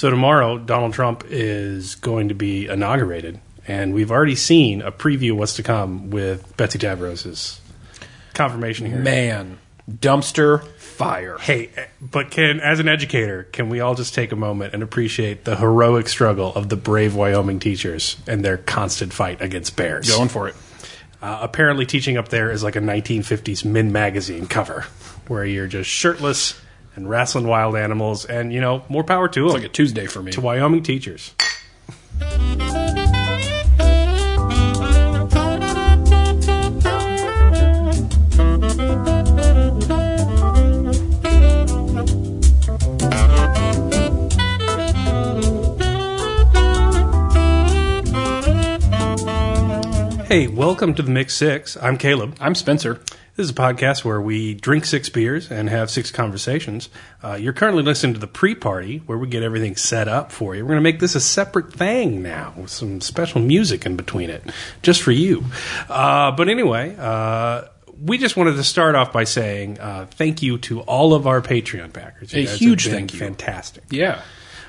So tomorrow, Donald Trump is going to be inaugurated, and we've already seen a preview of what's to come with Betsy DeVos's confirmation hearing. Man, dumpster fire. Hey, but can as an educator, can we all just take a moment and appreciate the heroic struggle of the brave Wyoming teachers and their constant fight against bears? Going for it. Uh, apparently, teaching up there is like a 1950s Min magazine cover, where you're just shirtless and wrestling wild animals, and you know, more power to them. It's like a Tuesday for me. to Wyoming teachers. Hey, welcome to the Mixed Six. I'm Caleb. I'm Spencer. This is a podcast where we drink six beers and have six conversations. Uh, you're currently listening to the pre party where we get everything set up for you. We're going to make this a separate thing now with some special music in between it, just for you. Uh, but anyway, uh, we just wanted to start off by saying uh, thank you to all of our Patreon backers. You A huge thank you. Fantastic. Yeah.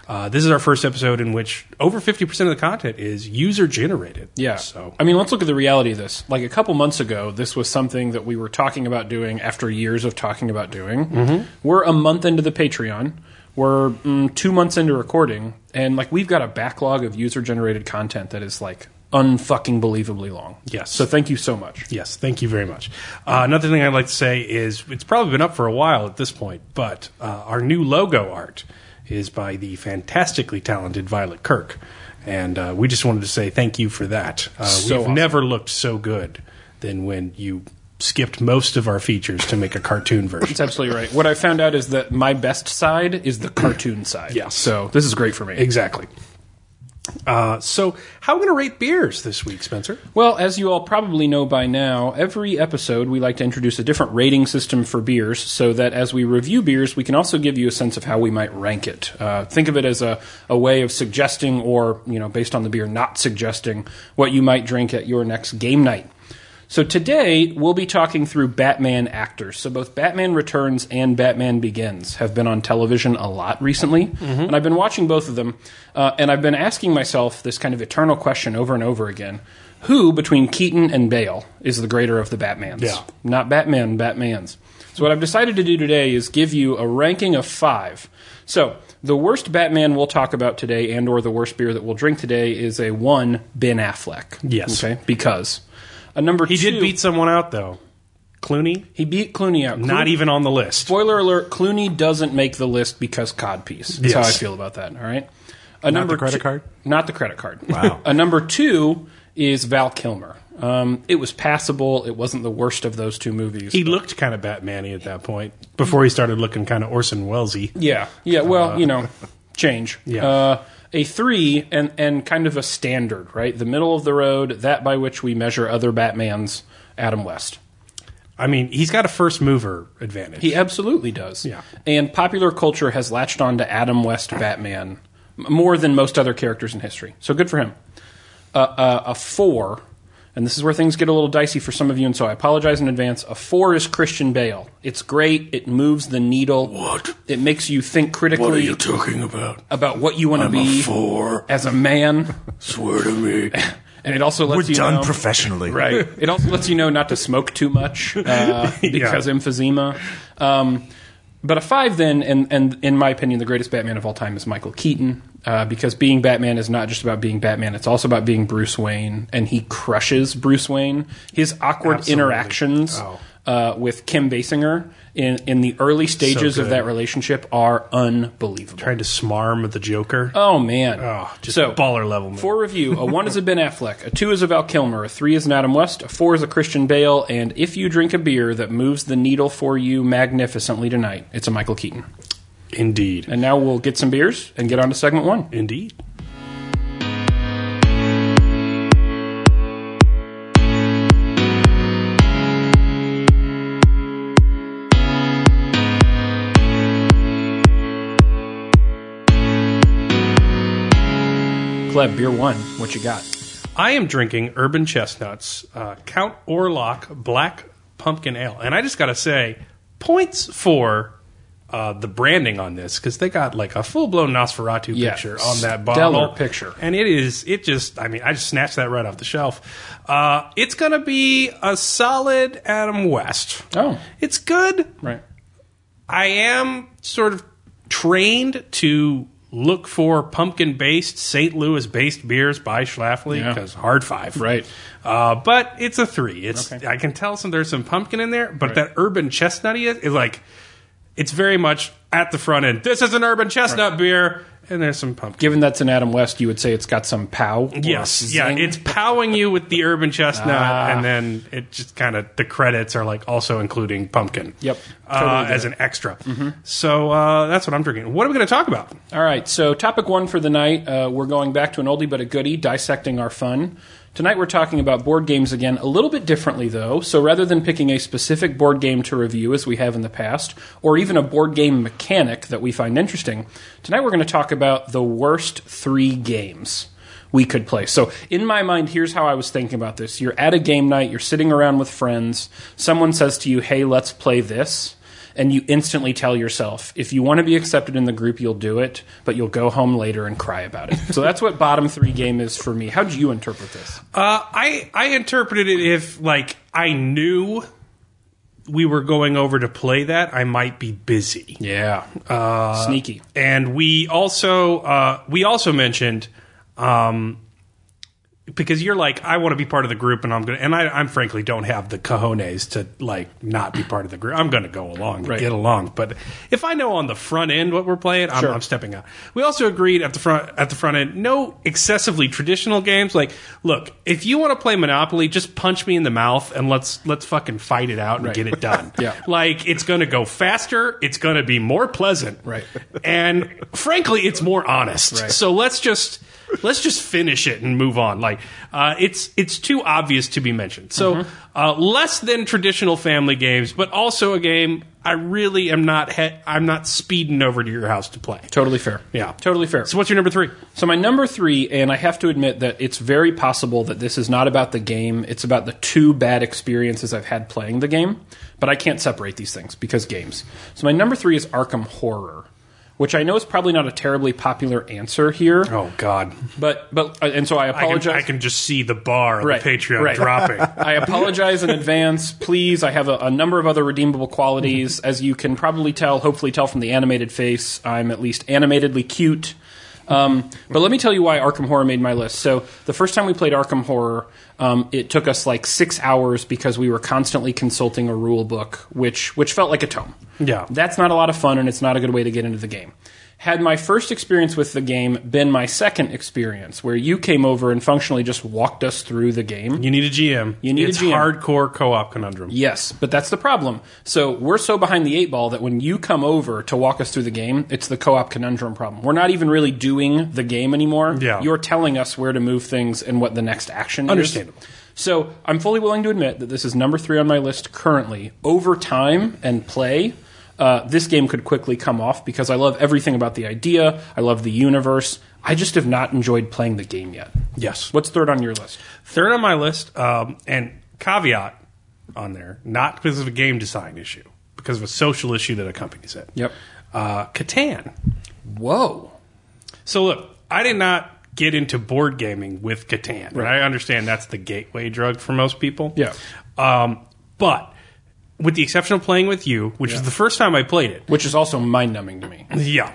Uh, this is our first episode in which over 50% of the content is user generated. Yeah. So, I mean, let's look at the reality of this. Like a couple months ago, this was something that we were talking about doing after years of talking about doing. Mm-hmm. We're a month into the Patreon. We're mm, two months into recording, and like we've got a backlog of user generated content that is like unfucking believably long. Yes. So thank you so much. Yes, thank you very much. Uh, another thing I'd like to say is it's probably been up for a while at this point, but uh, our new logo art is by the fantastically talented Violet Kirk. And uh, we just wanted to say thank you for that. Uh, So we've awesome. never looked so good than when you skipped most of our features to make a cartoon version. That's absolutely right. What I found out is that my best side is the cartoon side. Yes. So this is great for me. exactly. Uh, so, how are we going to rate beers this week, Spencer? Well, as you all probably know by now, every episode we like to introduce a different rating system for beers so that as we review beers, we can also give you a sense of how we might rank it. Uh, think of it as a, a way of suggesting, or, you know, based on the beer, not suggesting what you might drink at your next game night. So today we'll be talking through Batman actors. So both Batman Returns and Batman Begins have been on television a lot recently, and I've been watching both of them, uh, and I've been asking myself this kind of eternal question over and over again: Who between Keaton and Bale is the greater of the Batmans? Yeah. not Batman, Batmans. So what I've decided to do today is give you a ranking of five. So the worst Batman we'll talk about today, and or the worst beer that we'll drink today, is a one Ben Affleck. Yes. Okay, because. A number He two, did beat someone out, though. Clooney, he beat Clooney out. not even on the list. Spoiler alert: Clooney doesn't make the list because codpiece. That's how I feel about that. All right. A number the credit two- card? Not the credit card. Wow. a number two is Val Kilmer. Um, it was passable. It wasn't the worst of those two movies. He looked kind of Batman-y at that point before he started looking kind of Orson Wellesy. Yeah, yeah. Well, you know, change. Yeah. Uh, a three and and kind of a standard, right? The middle of the road, that by which we measure other Batmans. Adam West. I mean, he's got a first mover advantage. He absolutely does. Yeah. And popular culture has latched on to Adam West Batman more than most other characters in history. So good for him. Uh, uh, a four, and this is where things get a little dicey for some of you, and so I apologize in advance. A four is Christian Bale. It's great. It moves the needle. What? It makes you think critically. What are you talking about? about what you want to I'm a be four. as a man, Swear to me. and it also lets We're you done know. professionally. Right. It also lets you know not to smoke too much uh, because emphysema. Um, but a five, then, and, and in my opinion, the greatest Batman of all time is Michael Keaton. Uh, because being Batman is not just about being Batman; it's also about being Bruce Wayne, and he crushes Bruce Wayne. His awkward Absolutely. interactions Oh. uh, with Kim Basinger in in the early stages of that relationship are unbelievable. trying to smarm the Joker. Oh man! Oh, just so baller level. man. for review, a one is a Ben Affleck, a two is a Val Kilmer, a three is an Adam West, a four is a Christian Bale, and if you drink a beer that moves the needle for you magnificently tonight, it's a Michael Keaton. Indeed. And now we'll get some beers and get on to segment one. Indeed. Caleb, beer one, what you got? I am drinking Urban Chestnuts uh, Count Orlok Black Pumpkin Ale, and I just got to say, points for uh, the branding on this because they got like a full blown Nosferatu Yeah, picture on that bottle. picture. and it is. It just. I mean, I just snatched that right off the shelf. Uh, it's gonna be a solid Adam West. Oh. it's good. Right. I am sort of trained to look for pumpkin based St. Louis based beers by Schlafly Yeah. because hard five. Right. Uh, but it's a three. It's Okay. I can tell some there's some pumpkin in there, but that urban chestnutty is, is like it's very much at the front end. This is an urban chestnut beer, and there's some pumpkin. Given that's an Adam West, you would say it's got some pow. or Yes, yeah, zing? it's powing you with the urban chestnut, Ah. and then it just kind of the credits are like also including pumpkin. Yep, uh, totally get as an extra. So uh, that's what I'm drinking. What are we going to talk about? All right, so topic one for the night, uh, we're going back to an oldie but a goodie, dissecting our fun. Tonight we're talking about board games again, a little bit differently though. So rather than picking a specific board game to review as we have in the past, or even a board game mechanic that we find interesting, tonight we're going to talk about the worst three games we could play. So, in my mind, here's how I was thinking about this. You're at a game night, you're sitting around with friends, someone says to you, hey, let's play this. And you instantly tell yourself, if you want to be accepted in the group, you'll do it, but you'll go home later and cry about it. so that's what bottom three game is for me. How do you interpret this? Uh, I I interpreted it if like I knew we were going over to play that, I might be busy. Yeah. Uh, Sneaky. And we also uh, we also mentioned um, because you're like I want to be part of the group and I'm gonna and I I'm frankly don't have the cojones to like not be part of the group. I'm gonna go along Right. get along. But if I know on the front end what we're playing, I'm, Sure. I'm stepping out. We also agreed at the front at the front end no excessively traditional games. Like look, if you want to play Monopoly, just punch me in the mouth and let's let's fucking fight it out and Right. get it done. Yeah. Like it's gonna go faster. It's gonna be more pleasant. Right. And frankly, it's more honest. Right. So let's just let's just finish it and move on. Like uh, it's it's too obvious to be mentioned. So Mm-hmm. uh, less than traditional family games, but also a game I really am not he- I'm not speeding over to your house to play. Totally fair. Yeah. Totally fair. So what's your number three? So my number three, and I have to admit that it's very possible that this is not about the game. It's about the two bad experiences I've had playing the game. But I can't separate these things because games. So my number three is Arkham Horror, which I know is probably not a terribly popular answer here. Oh God, But but uh, and so I I can, apologize. I can just see the bar of Right. the Patreon Right. dropping. I apologize in advance. Please, I have a, a number of other redeemable qualities. As you can probably tell, hopefully tell from the animated face, I'm at least animatedly cute. Um, but let me tell you why Arkham Horror made my list. So the first time we played Arkham Horror, um, it took us like six hours because we were constantly consulting a rule book, which which felt like a tome. Yeah. That's not a lot of fun, and it's not a good way to get into the game. Had my first experience with the game been my second experience, where you came over and functionally just walked us through the game, You need a GM. You need a it's GM. hardcore co-op conundrum. Yes, but that's the problem. So we're so behind the eight ball that when you come over to walk us through the game, it's the co-op conundrum problem. We're not even really doing the game anymore. Yeah. You're telling us where to move things and what the next action is. Understandable. So I'm fully willing to admit that this is number three on my list currently. Over time and play, uh, this game could quickly come off because I love everything about the idea. I love the universe. I just have not enjoyed playing the game yet. Yes. What's third on your list? Third on my list, um, and caveat on there, not because of a game design issue, because of a social issue that accompanies it. Yep. Uh, Catan. Whoa. So look, I did not get into board gaming with Catan. Right. I understand that's the gateway drug for most people. Yeah. Um, but with the exception of playing with you, which is the first time I played it, Which is also mind numbing to me. yeah.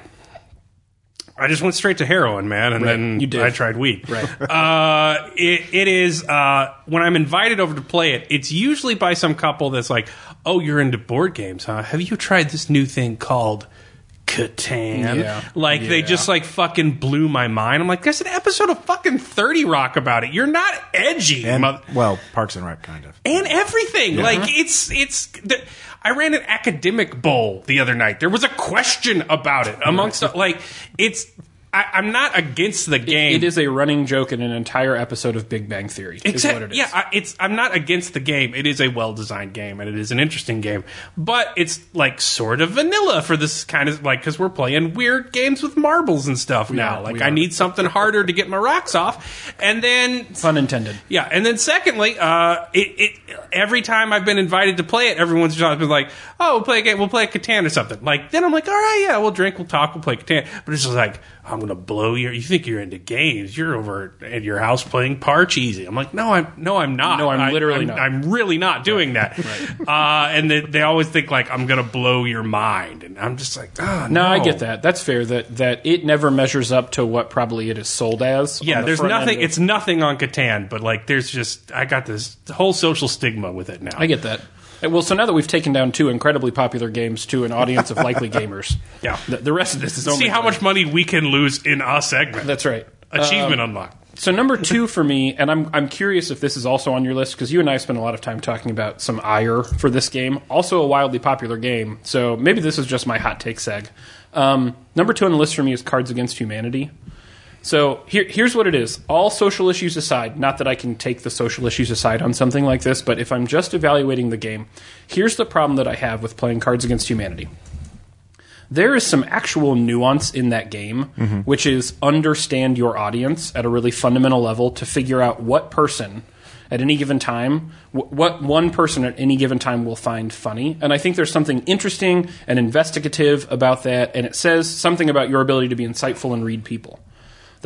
I just went straight to heroin, man, and Right. then. I tried weed. Right. Uh, it, it is uh, when I'm invited over to play it. It's usually by some couple that's like, "Oh, you're into board games, huh? Have you tried this new thing called Catan?" Yeah. Like they just like fucking blew my mind. I'm like, "There's an episode of fucking Thirty Rock about it. You're not edgy, And, mother- well, Parks and Rec, kind of. and everything. Like it's it's. The, I ran an academic bowl the other night. There was a question about it amongst like it's. I, I'm not against the game. It is a running joke in an entire episode of Big Bang Theory. is Except, what it is. yeah, I, it's. I'm not against the game. It is a well designed game, and it is an interesting game. But it's like sort of vanilla for this kind of like because we're playing weird games with marbles and stuff now. are, Like I need something harder to get my rocks off, and then Pun intended. yeah, and then secondly, uh, it, it every time I've been invited to play it, everyone's just been like, "Oh, we'll play a game, we'll play a Catan or something." Like then I'm like, "All right, yeah, we'll drink, we'll talk, we'll play Catan." But it's just like, "I'm gonna blow your. You think you're into games? You're over at your house playing Parcheesi." I'm like, "No, I'm no, I'm not. No, I'm I- literally I'm, not. I'm really not doing that." Uh, and they, they always think like I'm gonna blow your mind, and I'm just like, "Oh, No, no, I get that. That's fair. That that it never measures up to what probably it is sold as. Yeah, the there's nothing. of- It's nothing on Catan, but like, there's just I got this whole social stigma with it now. I get that. Uh, Well, so now that we've taken down two incredibly popular games to an audience of likely gamers, Yeah. the, the rest of this is only see how much money we can lose in a segment. That's right. Achievement unlocked. So number two for me, and I'm I'm curious if this is also on your list because you and I spent a lot of time talking about some ire for this game. Also a wildly popular game. So maybe this is just my hot take seg. Um, number two on the list for me is Cards Against Humanity. So here, here's what it is. All social issues aside, not that I can take the social issues aside on something like this, but if I'm just evaluating the game, here's the problem that I have with playing Cards Against Humanity there is some actual nuance in that game, mm-hmm. which is understand your audience at a really fundamental level to figure out what person at any given time, what one person at any given time will find funny. And I think there's something interesting and investigative about that, and it says something about your ability to be insightful and read people.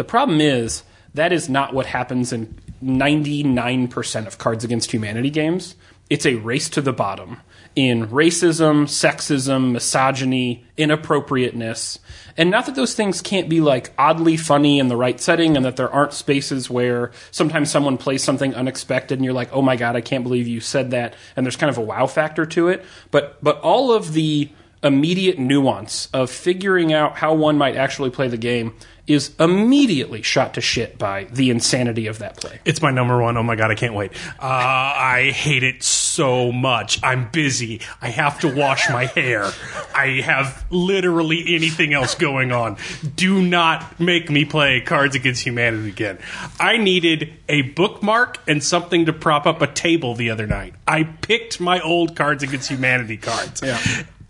The problem is that is not what happens in 99% of Cards Against Humanity games. It's a race to the bottom in racism, sexism, misogyny, inappropriateness. And not that those things can't be like oddly funny in the right setting and that there aren't spaces where sometimes someone plays something unexpected and you're like, "Oh my god, I can't believe you said that." And there's kind of a wow factor to it. But but all of the immediate nuance of figuring out how one might actually play the game is immediately shot to shit by the insanity of that play. It's my number one. Oh my god, I can't wait. Uh, I hate it so much. I'm busy. I have to wash my hair. I have literally anything else going on. Do not make me play Cards Against Humanity again. I needed a bookmark and something to prop up a table the other night. I picked my old Cards Against Humanity cards. Yeah.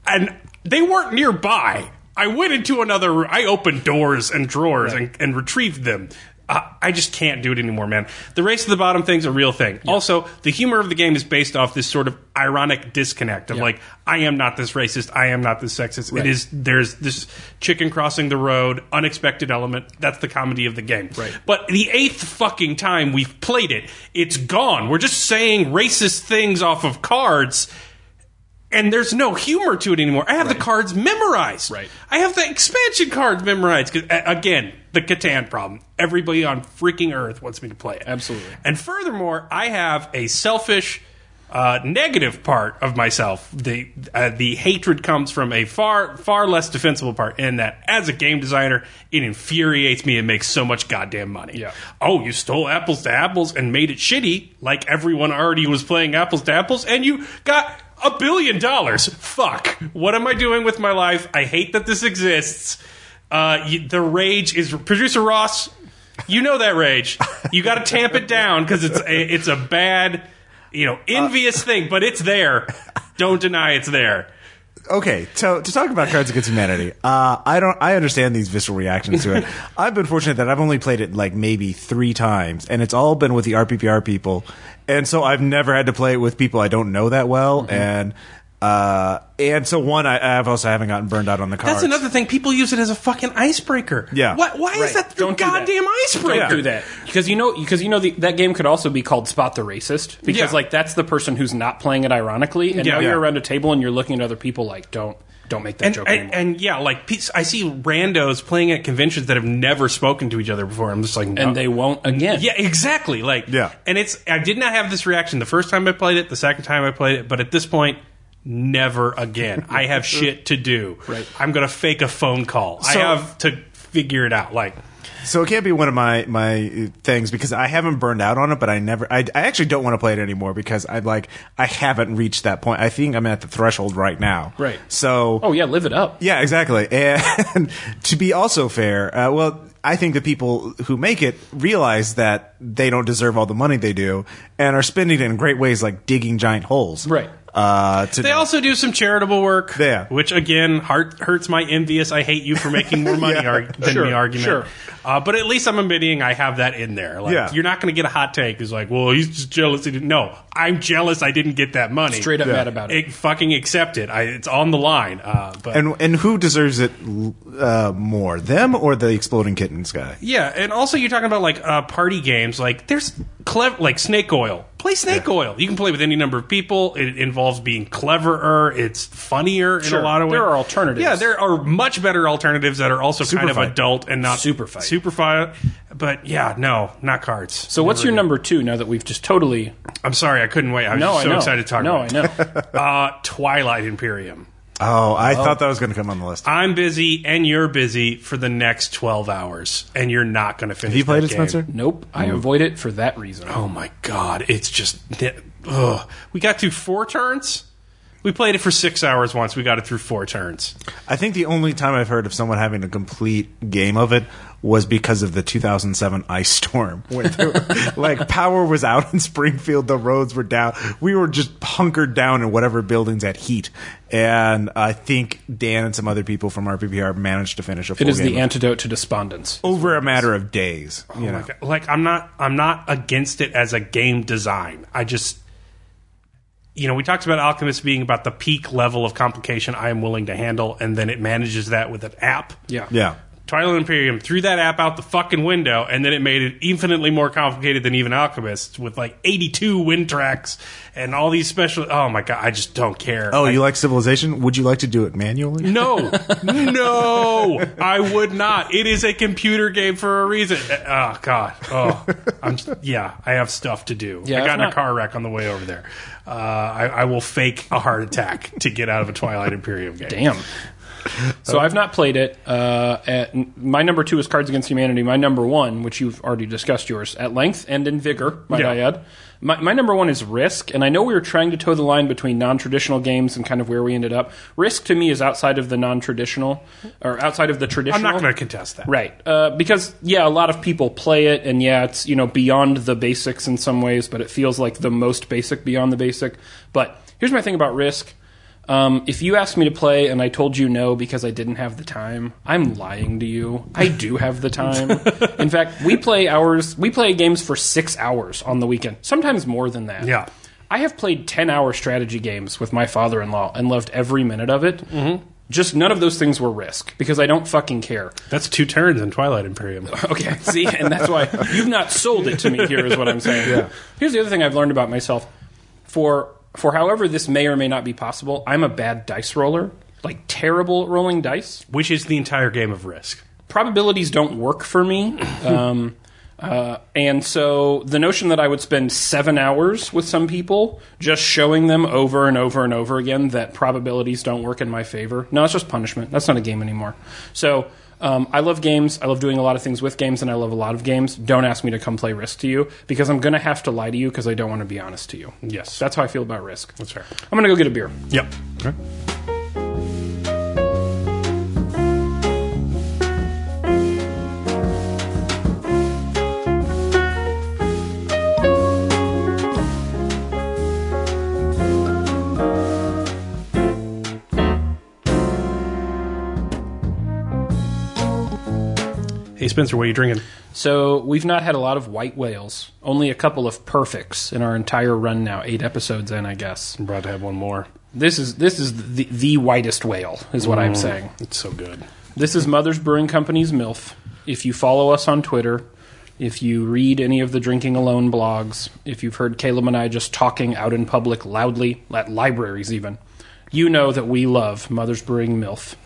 And they weren't nearby. I went into another room. I opened doors and drawers and, and retrieved them. Uh, I just can't do it anymore, man. The race to the bottom thing's a real thing. Also, the humor of the game is based off this sort of ironic disconnect of like, I am not this racist, I am not this sexist. It is there's this chicken crossing the road, unexpected element. That's the comedy of the game. Right. But the eighth fucking time we've played it, it's gone. We're just saying racist things off of cards and there's no humor to it anymore. I have the cards memorized. Right. I have the expansion cards memorized. 'Cause, again, the Catan problem. Everybody on freaking Earth wants me to play it. Absolutely. And furthermore, I have a selfish, uh, negative part of myself. The uh, the hatred comes from a far far less defensible part. In that, as a game designer, it infuriates me and makes so much goddamn money. Yeah. Oh, you stole apples to apples and made it shitty, like everyone already was playing apples to apples, and you got a billion dollars. Fuck. What am I doing with my life? I hate that this exists. Uh, you, the rage is producer Ross. You know that rage. You got to tamp it down because it's a, it's a bad, you know, envious thing, but it's there. Don't deny it's there. okay, so to talk about Cards Against Humanity, uh, I don't. I understand these visceral reactions to it. I've been fortunate that I've only played it like maybe three times, and it's all been with the RPPR people, and so I've never had to play it with people I don't know that well, Mm-hmm. and uh, and so one, I, I've also haven't gotten burned out on the cards. That's another thing. People use it as a fucking icebreaker. Yeah. Why, why is that the Don't do that. goddamn icebreaker? Don't do that because you know because you know the, that game could also be called Spot the Racist because Yeah. like that's the person who's not playing it ironically, and Yeah. now Yeah. you're around a table and you're looking at other people like don't don't make that and, joke and, anymore. and yeah, like I see randos playing at conventions that have never spoken to each other before. I'm just like, no. and they won't again. Yeah, exactly. Like, Yeah. And it's I did not have this reaction the first time I played it, the second time I played it, but at this point, never again. I have shit to do. Right. I'm gonna fake a phone call. So- I have to figure it out. Like, So it can't be one of my my things because I haven't burned out on it, but I never. I, I actually don't want to play it anymore because I like I haven't reached that point. I think I'm at the threshold right now. Right. So Oh yeah, live it up. Yeah, exactly. And to be also fair, uh, well, I think the people who make it realize that they don't deserve all the money they do and are spending it in great ways like digging giant holes. Right. Uh, to They also do some charitable work, Yeah. which again heart, hurts my envious "I hate you for making more money" Yeah. arg- than Sure, me argument. sure. Uh, but at least I'm admitting I have that in there. Like, Yeah. You're not going to get a hot take. It's like, well, he's just jealous. He didn't. No, I'm jealous. I didn't get that money. Straight up Yeah. mad about it. It, fucking accept it. I, it's on the line. Uh, but and and who deserves it uh, more, them or the exploding kittens guy? Yeah, and also you're talking about like uh, party games. Like there's clever, like Snake Oil. Play Snake Oil. You can play with any number of people. It involves being cleverer. It's funnier in a lot of ways. There are alternatives. Yeah, there are much better alternatives that are also kind of adult and not Super fight. Super fight. But yeah, no, not cards. So what's your number two? Now that we've just totally I'm sorry, I couldn't wait. I was no, so excited to talk no, about I know. Uh, Twilight Imperium. Oh, I thought that was going to come on the list. I'm busy and you're busy for the next 12 hours, and you're not going to finish. Have you played that it, game. Spencer? nope. I mm. avoid it for that reason. Oh my god, it's just ugh. We got through four turns. We played it for six hours once. We got it through four turns. I think the only time I've heard of someone having a complete game of it was because of the 2007 ice storm. When there- like power was out in Springfield, the roads were down. We were just hunkered down in whatever buildings had heat. And I think Dan and some other people from RPPR managed to finish a full It is game the antidote to despondence. over a matter of days. Oh you know. Like, like I'm not I'm not against it as a game design. I just you know, we talked about Alchemist being about the peak level of complication I am willing to handle, and then it manages that with an app. Yeah. Yeah. Twilight Imperium threw that app out the fucking window, and then it made it infinitely more complicated than even Alchemist, with like 82 win tracks and all these special. Oh my god, I just don't care. Oh, I- you like Civilization? Would you like to do it manually? No, no, I would not. It is a computer game for a reason. Oh God. Oh, I'm. Yeah, I have stuff to do. Yeah, I got in a car wreck on the way over there. Uh, I, I will fake a heart attack to get out of a Twilight Imperium game. Damn. So I've not played it. Uh, at, my number two is Cards Against Humanity. My number one, which you've already discussed yours at length and in vigor, might Yeah. I add. My, my number one is Risk, and I know we were trying to toe the line between non-traditional games and kind of where we ended up. Risk to me is outside of the non-traditional, or outside of the traditional. I'm not going to contest that. Right. Uh, because, yeah, a lot of people play it, and yeah, it's, you know, beyond the basics in some ways, but it feels like the most basic beyond the basic. But here's my thing about Risk. Um, if you asked me to play and I told you no because I didn't have the time, I'm lying to you. I do have the time. in fact, we play hours, we play games for six hours on the weekend, sometimes more than that. Yeah. I have played 10 hour strategy games with my father in law and loved every minute of it. Mm-hmm. Just none of those things were risk because I don't fucking care. That's two turns in Twilight Imperium. Okay, see, and that's why you've not sold it to me. Here is what I'm saying. Yeah. Here's the other thing I've learned about myself. For for however this may or may not be possible, I'm a bad dice roller, like terrible at rolling dice. Which is the entire game of Risk. Probabilities don't work for me. Um, uh, and so the notion that I would spend seven hours with some people just showing them over and over and over again that probabilities don't work in my favor. No, it's just punishment. That's not a game anymore. So um, I love games. I love doing a lot of things with games, and I love a lot of games. Don't ask me to come play Risk to you because I'm going to have to lie to you because I don't want to be honest to you. Yes. That's how I feel about Risk. That's fair. I'm going to go get a beer. Yep. Hey Spencer, what are you drinking? So we've not had a lot of white whales, only a couple of perfects in our entire run now, eight episodes in, I guess. I'm about to have one more. This is this is the, the whitest whale, is what I'm saying. It's so good. This is Mother's Brewing Company's MILF. If you follow us on Twitter, if you read any of the Drinking Alone blogs, if you've heard Caleb and I just talking out in public loudly, at libraries even, you know that we love Mother's Brewing MILF.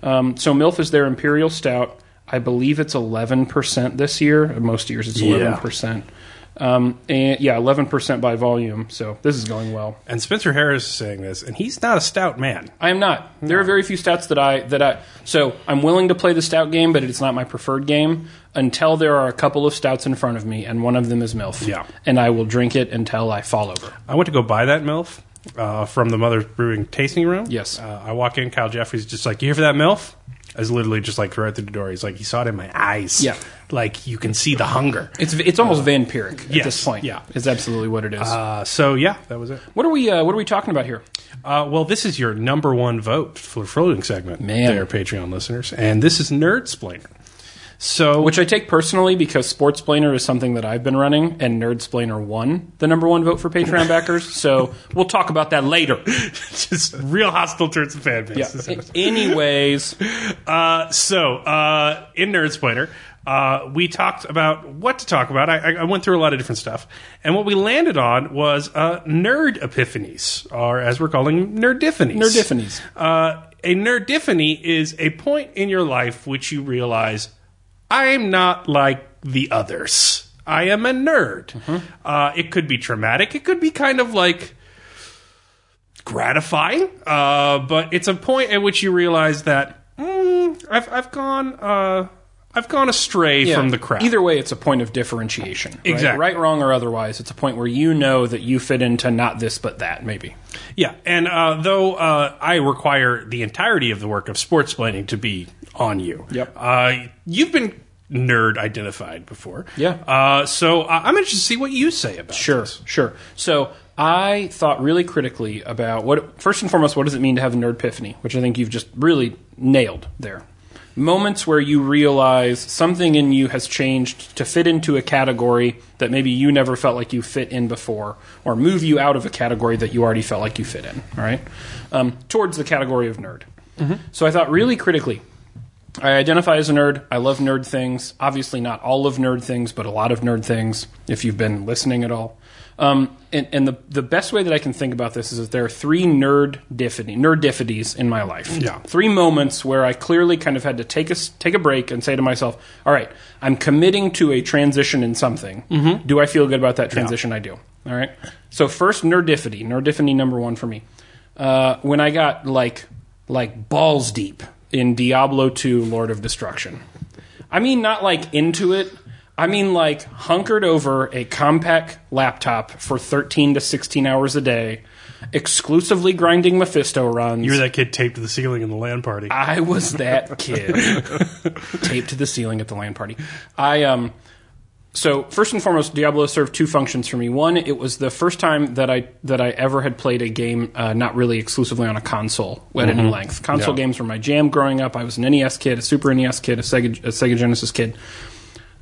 Um, so MILF is their Imperial Stout. I believe it's 11% this year. Most years it's 11%. Um, and yeah, 11% by volume. So this is going well. And Spencer Harris is saying this, and he's not a stout man. I am not. There are very few stouts that I that I so I'm willing to play the stout game, but it's not my preferred game until there are a couple of stouts in front of me, and one of them is MILF. Yeah. and I will drink it until I fall over. I went to go buy that MILF uh, from the Mother's Brewing tasting room. Yes. Uh, I walk in, Kyle Jeffries just like, you here for that MILF? Is literally just like right through the door. He's like, he saw it in my eyes. Yeah. like you can see the hunger. It's it's almost vampiric at yes, this point. yeah. it's absolutely what it is. Uh, so yeah, that was it. what are we uh, What are we talking about here? Uh, well, this is your number one vote for floating segment, Man. there, Patreon listeners, and this is Nerd Splainer. So, Which I take personally because Sports Splainer is something that I've been running, and Nerd Splainer won the number one vote for Patreon backers. So we'll talk about that later. just real hostile towards the fan base. Yeah. Anyways, Uh, so, uh, in Nerd Splainer, uh, we talked about what to talk about. I, I- went through a lot of different stuff. And what we landed on was uh, nerd epiphanies, or as we're calling nerdiphanies. Nerdiphanies. Uh, a nerdiphany is a point in your life which you realize, I'm not like the others. I am a nerd. Uh, it could be traumatic. It could be kind of like gratifying, uh, but it's a point at which you realize that mm, I've I've gone uh, I've gone astray Yeah. from the crowd. Either way, it's a point of differentiation. right? Exactly. Right, wrong, or otherwise, it's a point where you know that you fit into not this but that, maybe. yeah, and uh, though uh, I require the entirety of the work of sports planning to be on you, Yep. uh, you've been nerd identified before, Yeah. Uh, so I'm interested to see what you say about Sure, this. sure. So I thought really critically about what, first and foremost, what does it mean to have a nerd epiphany, which I think you've just really nailed there. Moments where you realize something in you has changed to fit into a category that maybe you never felt like you fit in before, or move you out of a category that you already felt like you fit in, all right? Um, towards the category of nerd. So I thought really critically, I identify as a nerd. I love nerd things. Obviously, not all of nerd things, but a lot of nerd things, if you've been listening at all. Um, and and the, the best way that I can think about this is that there are three nerd diffity, nerdifities in my life. Yeah. Three moments where I clearly kind of had to take a, take a break and say to myself, all right, I'm committing to a transition in something. Do I feel good about that transition? I do. All right. So, first, nerdifity. Nerdifity number one for me. Uh, when I got like like balls deep in Diablo 2 Lord of Destruction. I mean not like into it. I mean like hunkered over a compact laptop for 13 to 16 hours a day, exclusively grinding Mephisto runs. You were that kid taped to the ceiling in the LAN party. I was that kid taped to the ceiling at the LAN party. I um so first and foremost, Diablo served two functions for me. One, it was the first time that I that I ever had played a game uh, not really exclusively on a console at any length. Console Yeah. games were my jam growing up. I was an NES kid, a Super NES kid, a Sega, a Sega Genesis kid.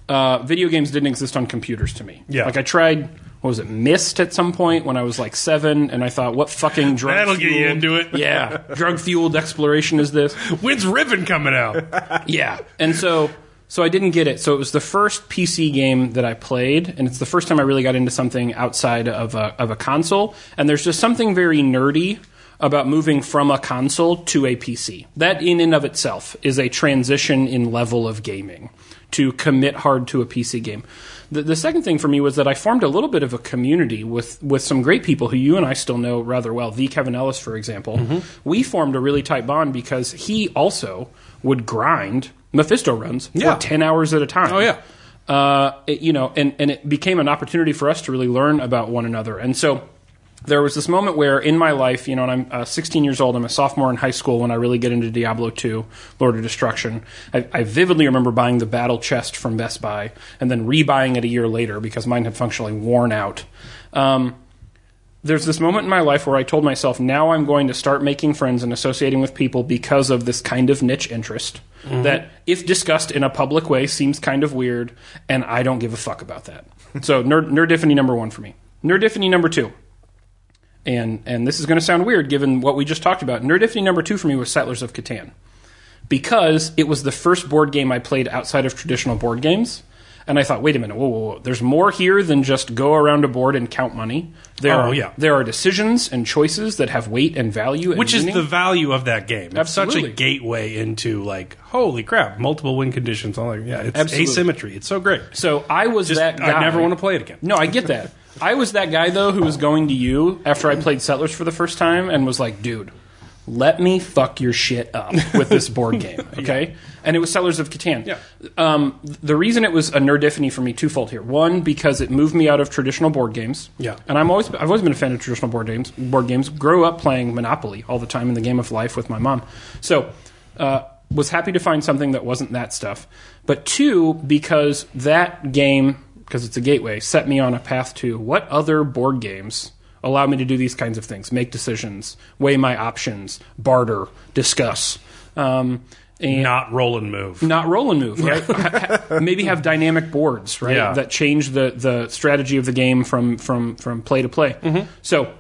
Uh, video games didn't exist on computers to me. Yeah. like I tried. What was it? Myst at some point when I was like seven, and I thought, "What fucking drug That'll get you fueled- into it. Yeah, drug fueled exploration is this? When's Riven coming out? Yeah. And so so I didn't get it. So it was the first PC game that I played, and it's the first time I really got into something outside of a of a console. And there's just something very nerdy about moving from a console to a PC. That in and of itself is a transition in level of gaming to commit hard to a PC game. The, the second thing for me was that I formed a little bit of a community with, with some great people who you and I still know rather well. The Kevin Ellis, for example. Mm-hmm. We formed a really tight bond because he also would grind Mephisto runs Yeah. for 10 hours at a time. Oh, yeah. Uh, it- you know, and, and it became an opportunity for us to really learn about one another. And so there was this moment where in my life, you know, and I'm uh, 16 years old, I'm a sophomore in high school when I really get into Diablo 2, Lord of Destruction. I, I vividly remember buying the battle chest from Best Buy and then rebuying it a year later because mine had functionally worn out. Um, there's this moment in my life where I told myself, now I'm going to start making friends and associating with people because of this kind of niche interest mm-hmm. that, if discussed in a public way, seems kind of weird, and I don't give a fuck about that. so, nerd, nerdiphany number one for me. Nerdiphany number two. And, and this is going to sound weird given what we just talked about. Nerdiphany number two for me was Settlers of Catan because it was the first board game I played outside of traditional board games. And I thought, wait a minute, whoa, whoa, whoa. There's more here than just go around a board and count money. There Oh, are, yeah. There are decisions and choices that have weight and value. And Which is the value of that game. It's such a gateway into like, holy crap, multiple win conditions. All like, yeah, it's Absolutely. asymmetry. It's so great. So I was Just, that guy. I never want to play it again. No, I get that. I was that guy though who was going to you after I played Settlers for the first time and was like, dude, let me fuck your shit up with this board game, okay? And it was Settlers of Catan. Yeah. Um, the reason it was a nerdiphany for me twofold here. One, because it moved me out of traditional board games. Yeah. And I'm always I've always been a fan of traditional board games. Board games. Grew up playing Monopoly all the time in the game of life with my mom. So. Uh, was happy to find something that wasn't that stuff. But two, because that game, because it's a gateway, set me on a path to what other board games allow me to do these kinds of things, make decisions, weigh my options, barter, discuss. Um, and Not roll and move. not roll and move, right? Maybe have dynamic boards, right? Yeah. That change the the strategy of the game from from from play to play. Mm-hmm. So,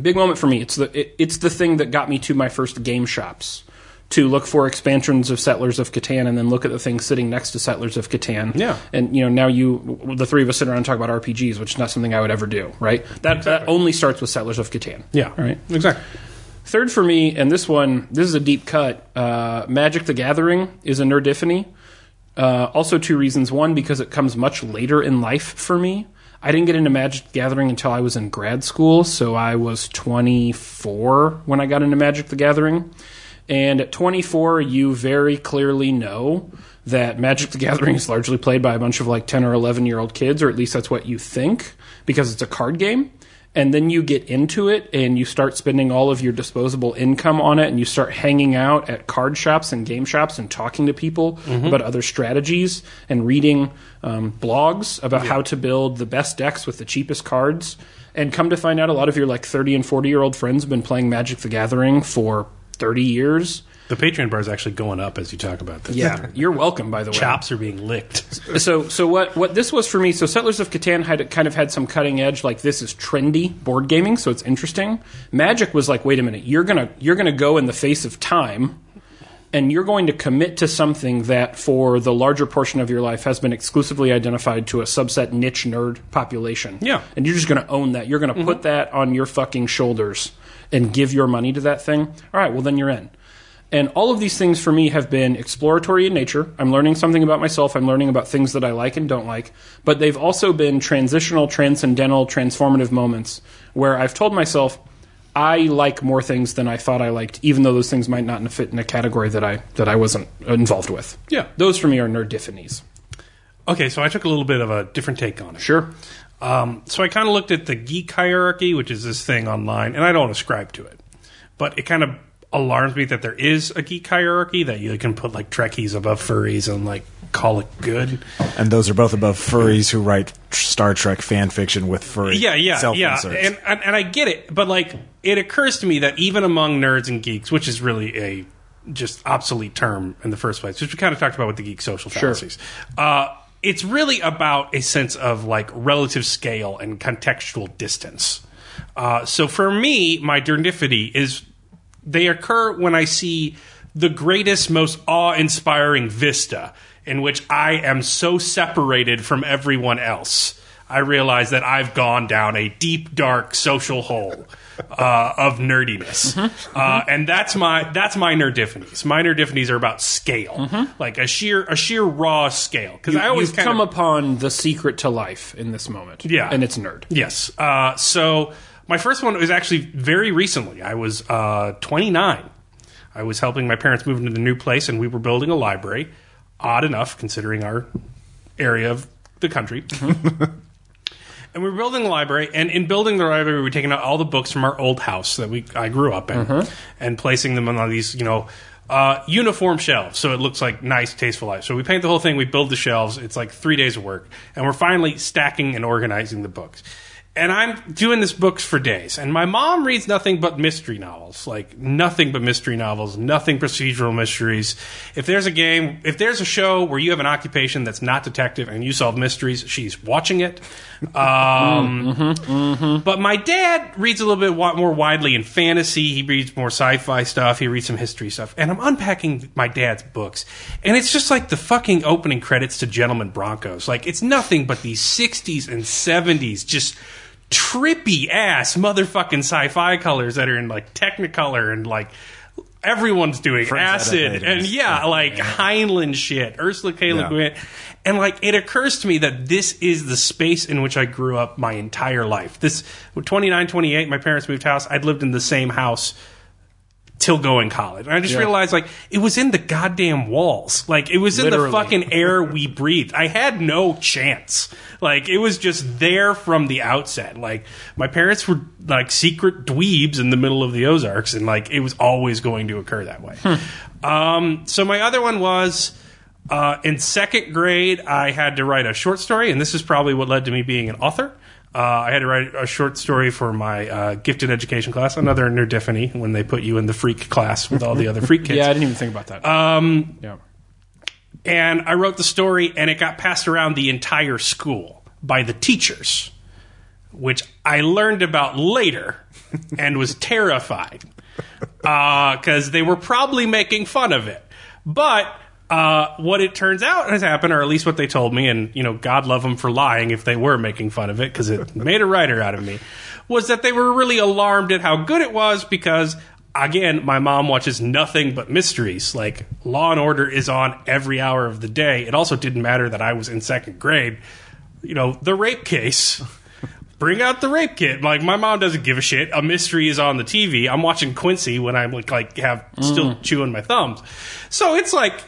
big moment for me. It's the it, it's the thing that got me to my first game shops to look for expansions of Settlers of Catan and then look at the things sitting next to Settlers of Catan. Yeah. And you know, now you the three of us sit around and talk about RPGs, which is not something I would ever do, right? That that only starts with Settlers of Catan. Yeah. Right. Exactly. Third for me, and this one, this is a deep cut. Uh, Magic the Gathering is a nerdiphany. Uh, also, two reasons. One, because it comes much later in life for me. I didn't get into Magic the Gathering until I was in grad school, so I was 24 when I got into Magic the Gathering. And at 24, you very clearly know that Magic the Gathering is largely played by a bunch of like 10 or 11 year old kids, or at least that's what you think, because it's a card game. And then you get into it and you start spending all of your disposable income on it and you start hanging out at card shops and game shops and talking to people about other strategies and reading um, blogs about how to build the best decks with the cheapest cards. And come to find out a lot of your like 30 and 40 year old friends have been playing magic the gathering for 30 years. The Patreon bar is actually going up as you talk about this. yeah you're welcome by the way. Chops are being licked. so so what what this was for me so settlers of catan had kind of had some cutting edge like this is trendy board gaming so it's interesting. Magic was like wait a minute you're gonna you're gonna go in the face of time and you're going to commit to something that for the larger portion of your life has been exclusively identified to a subset niche nerd population. Yeah. and you're just going to own that. You're going to mm-hmm. put that on your fucking shoulders and give your money to that thing all right well then you're in and all of these things for me have been exploratory in nature. I'm learning something about myself. I'm learning about things that I like and don't like. But they've also been transitional, transcendental, transformative moments where I've told myself, I like more things than I thought I liked, even though those things might not fit in a category that I that I wasn't involved with. Yeah. Those for me are nerdiphanies. Okay, so I took a little bit of a different take on it. Sure. Um, so I kind of looked at the geek hierarchy, which is this thing online, and I don't ascribe to it, but it kind of alarms me that there is a geek hierarchy that you can put like Trekkies above furries and like call it good. And those are both above furries who write Star Trek fan fiction with furry Yeah, yeah, self yeah, and, and and I get it, but like it occurs to me that even among nerds and geeks, which is really a just obsolete term in the first place, which we kind of talked about with the geek social fallacies. Uh, it's really about a sense of like relative scale and contextual distance. Uh, so for me, my dernifity is they occur when I see the greatest, most awe-inspiring vista in which I am so separated from everyone else. I realize that I've gone down a deep, dark social hole uh, of nerdiness, Uh, and that's my that's my nerdiphanies. My nerdiphanies are about scale, like a sheer a sheer raw scale. Because I always You've come of upon the secret to life in this moment. Yeah. And it's nerd. Yes. Uh, so my first one was actually very recently. I was uh, 29. I was helping my parents move into the new place, and we were building a library. Odd enough, considering our area of the country. and we were building a library, and in building the library, we were taking out all the books from our old house that we I grew up in, and placing them on these, you know. Uh, uniform shelves, so it looks like nice, tasteful life. So we paint the whole thing, we build the shelves. It's like three days of work, and we're finally stacking and organizing the books. And I'm doing this books for days. And my mom reads nothing but mystery novels, like nothing but mystery novels, nothing procedural mysteries. If there's a game, if there's a show where you have an occupation that's not detective and you solve mysteries, she's watching it. Um, But my dad reads a little bit more widely in fantasy. He reads more sci-fi stuff. He reads some history stuff. And I'm unpacking my dad's books, and it's just like the fucking opening credits to Gentlemen Broncos. Like it's nothing but these 60s and 70s, just trippy ass motherfucking sci-fi colors that are in like Technicolor and like. Everyone's doing Friends acid and yeah, like Heinlein shit, Ursula K. Le Yeah. And like it occurs to me that this is the space in which I grew up my entire life. This 29, 28, my parents moved house. I'd lived in the same house till going college. And I just Yeah. realized like it was in the goddamn walls. Like it was in the fucking air we breathed. I had no chance. Like it was just there from the outset. Like my parents were like secret dweebs in the middle of the Ozarks and like it was always going to occur that way. Um, so my other one was uh, in second grade, I had to write a short story, and this is probably what led to me being an author. Uh, I had to write a short story for my uh, gifted education class, another nerdiphany when they put you in the freak class with all the other freak kids. Yeah, I didn't even think about that. Um, yeah. And I wrote the story, and it got passed around the entire school by the teachers, which I learned about later and was terrified because they were probably making fun of it. But uh, what it turns out has happened, or at least what they told me, and you know, God love them for lying if they were making fun of it because it made a writer out of me, was that they were really alarmed at how good it was because. Again, my mom watches nothing but mysteries. Like Law and Order is on every hour of the day. It also didn't matter that I was in second grade. You know, the rape case bring out the rape kit. Like my mom doesn't give a shit. A mystery is on the TV. I'm watching Quincy when I'm like, like have still mm. chewing my thumbs. So it's like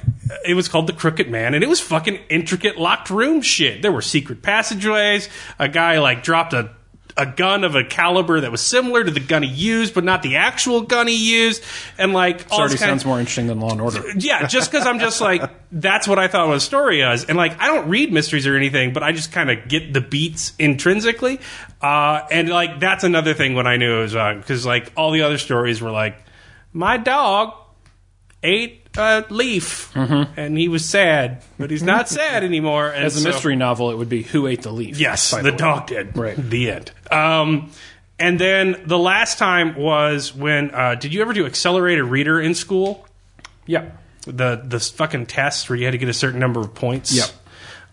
it was called the Crooked Man, and it was fucking intricate locked room shit. There were secret passageways. A guy like dropped a a gun of a caliber that was similar to the gun he used, but not the actual gun he used, and like all Already kind of- sounds more interesting than Law and Order. yeah, just because I'm just like that's what I thought was a story was. and like I don't read mysteries or anything, but I just kind of get the beats intrinsically, uh, and like that's another thing when I knew it was on because like all the other stories were like my dog ate a leaf and he was sad, but he's not sad anymore. And As a so- mystery novel, it would be Who Ate the Leaf? Yes, by the, dog did. Right. The end. Um, and then the last time was when uh, did you ever do accelerated reader in school? Yeah. the the fucking test where you had to get a certain number of points. Yep.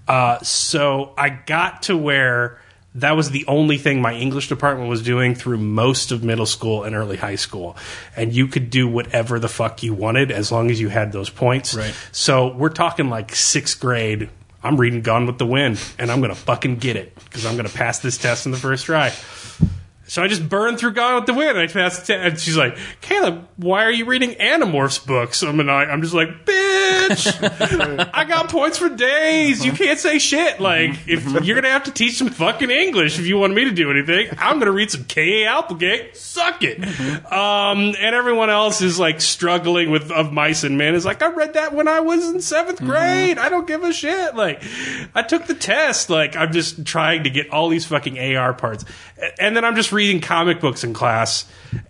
Uh, so I got to where that was the only thing my English department was doing through most of middle school and early high school, and you could do whatever the fuck you wanted as long as you had those points. Right. So we're talking like sixth grade. I'm reading Gone with the Wind, and I'm gonna fucking get it because I'm gonna pass this test in the first try. So I just burned through Gone with the Wind. I passed it, and she's like, "Caleb, why are you reading Animorphs books?" I'm, and I, I'm just like, "Bitch, I got points for days. You can't say shit. Like, if mm-hmm. you're gonna have to teach some fucking English if you want me to do anything, I'm gonna read some K. A. Applegate. Suck it." Mm-hmm. Um, and everyone else is like struggling with of mice and men. Is like, I read that when I was in 7th mm-hmm. grade. I don't give a shit. Like, I took the test. Like, I'm just trying to get all these fucking AR parts, A- and then I'm just reading comic books in class,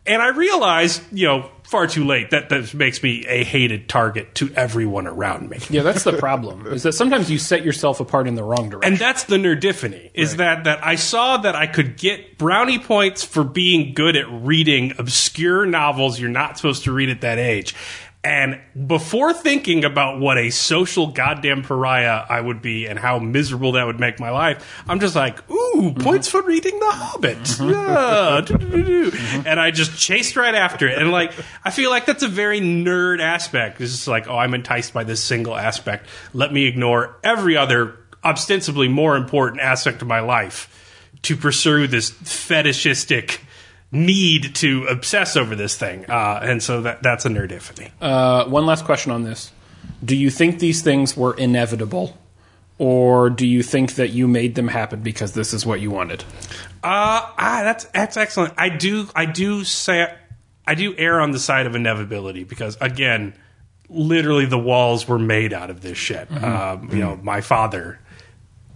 and I realized, you know, far too late that that makes me a hated target to everyone around me. Yeah, that's the problem. is that sometimes you set yourself apart in the wrong direction. And that's the nerdiphany is that that I saw that I could get brownie points for being good at reading obscure novels you're not supposed to read at that age. And before thinking about what a social goddamn pariah I would be and how miserable that would make my life, I'm just like, ooh, mm-hmm. points for reading The Hobbit. Mm-hmm. Yeah. do-do-do-do. Mm-hmm. And I just chased right after it. And like, I feel like that's a very nerd aspect. It's just like, oh, I'm enticed by this single aspect. Let me ignore every other ostensibly more important aspect of my life to pursue this fetishistic need to obsess over this thing. Uh, and so that that's a nerdiphany. Uh, one last question on this: Do you think these things were inevitable, or do you think that you made them happen because this is what you wanted? Uh, ah, that's that's excellent. I do I do say I do err on the side of inevitability because again, literally the walls were made out of this shit. Um, you know, my father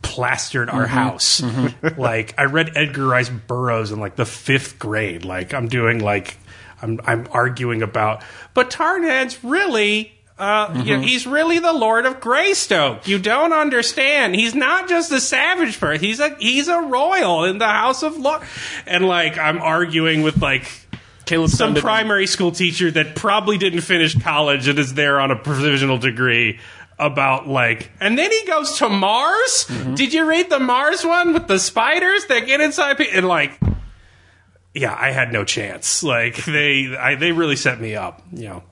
plastered our mm-hmm. house. Mm-hmm. like I read Edgar Rice Burroughs in like the fifth grade. Like I'm doing like I'm I'm arguing about, but Tarnhead's really. Uh, you know, mm-hmm. he's really the Lord of Greystoke. You don't understand. He's not just a savage person. He's a he's a royal in the House of Lord. And like I'm arguing with like Caleb some primary school teacher that probably didn't finish college and is there on a provisional degree about like and then he goes to Mars. Did you read the Mars one with the spiders that get inside pe- and like yeah, I had no chance. Like they I, they really set me up, you know.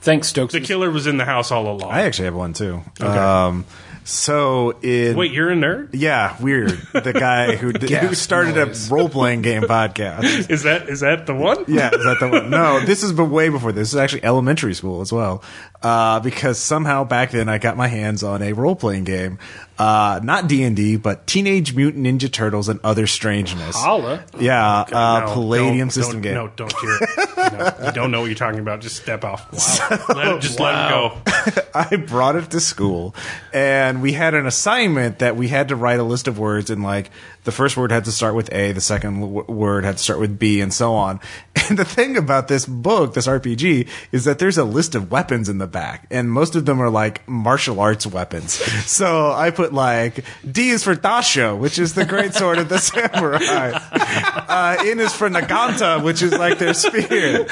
Thanks, Stokes. The killer was in the house all along. I actually have one too. Um, So in Wait, you're a nerd? yeah, weird. The guy who did, who started noise. a role playing game podcast. Is that is that the one? Yeah, is that the one? No, this is but way before this. This is actually elementary school as well. Uh, because somehow back then I got my hands on a role playing game, uh, not D and D, but Teenage Mutant Ninja Turtles and Other Strangeness. Holla. Yeah, uh, No, Palladium system game. No, don't do it. No, you don't know what you're talking about. Just step off. Wow. Let it, just let it go. I brought it to school, and we had an assignment that we had to write a list of words, and like the first word had to start with A, the second w- word had to start with B, and so on. And the thing about this book, this RPG, is that there's a list of weapons in the back, and most of them are like martial arts weapons. So I put like D is for Dasho, which is the great sword of the samurai. Uh, N is for Naganta, which is like their spear.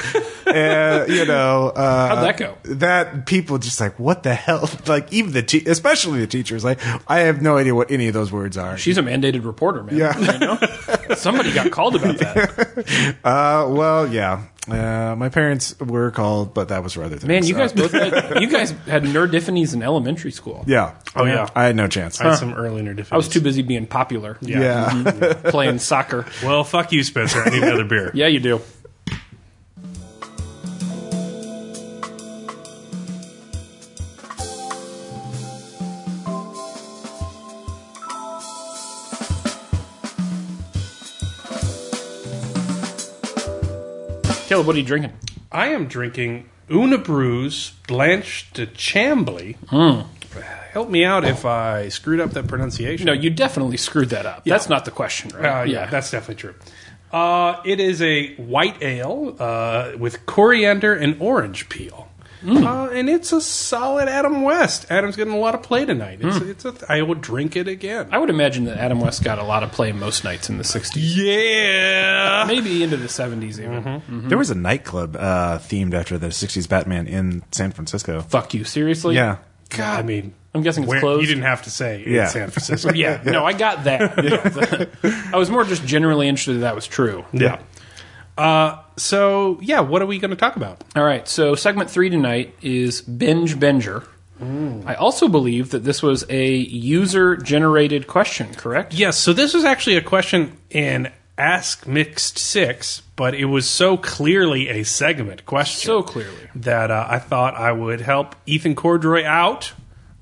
And you know, uh, How'd that go? that people just like what the hell like even the te- especially the teachers like i have no idea what any of those words are She's a mandated reporter, man. Yeah. You know? Somebody got called about that. uh well yeah uh, my parents were called but that was for other things Man, you so- guys both had, you guys had nerdiphanies in elementary school. yeah Oh, yeah. i had no chance I had some early nerd I was too busy being popular. Yeah. yeah Playing soccer. Well, fuck you, Spencer. I need another beer. Yeah, you do. What are you drinking? I am drinking Unibroue's Blanche de Chambly. Help me out if I screwed up that pronunciation. No, you definitely screwed that up. That's not the question, right? Uh, yeah, that's definitely true. Uh, it is a white ale uh, with coriander and orange peel. Uh, and it's a solid Adam West. Adam's getting a lot of play tonight. It's, it's a, I will drink it again. I would imagine that Adam West got a lot of play most nights in the 60s. yeah. Maybe into the 70s even. Mm-hmm. there was a nightclub uh themed after the 60s batman in san francisco Fuck you, seriously? yeah God, I mean, I'm guessing it's where, closed. you didn't have to say Yeah. in San Francisco. yeah, no, I got that. I was more just generally interested that that was true. yeah. Uh, so, yeah, what are we going to talk about? All right, so segment three tonight is Binge Binger. I also believe that this was a user generated question, correct? Yes, so this was actually a question in Ask Mixed Six, but it was so clearly a segment question. So clearly. That uh, I thought I would help Ethan Cordray out.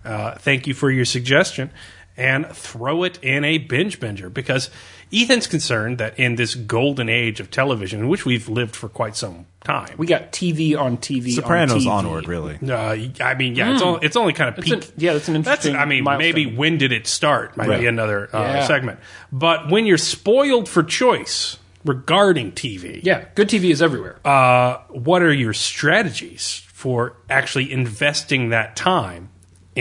Uh, thank you for your suggestion. And throw it in a binge binger because Ethan's concerned that in this golden age of television, in which we've lived for quite some time, We got TV on TV. sopranos on TV. onward really uh, I mean, yeah, it's, only, it's only kind of That's an- peak. yeah, that's an interesting I mean, milestone. maybe when did it start? Might Right. be another uh, Yeah. segment. But when you're spoiled for choice regarding TV, Yeah, good TV is everywhere. uh, what are your strategies for actually investing that time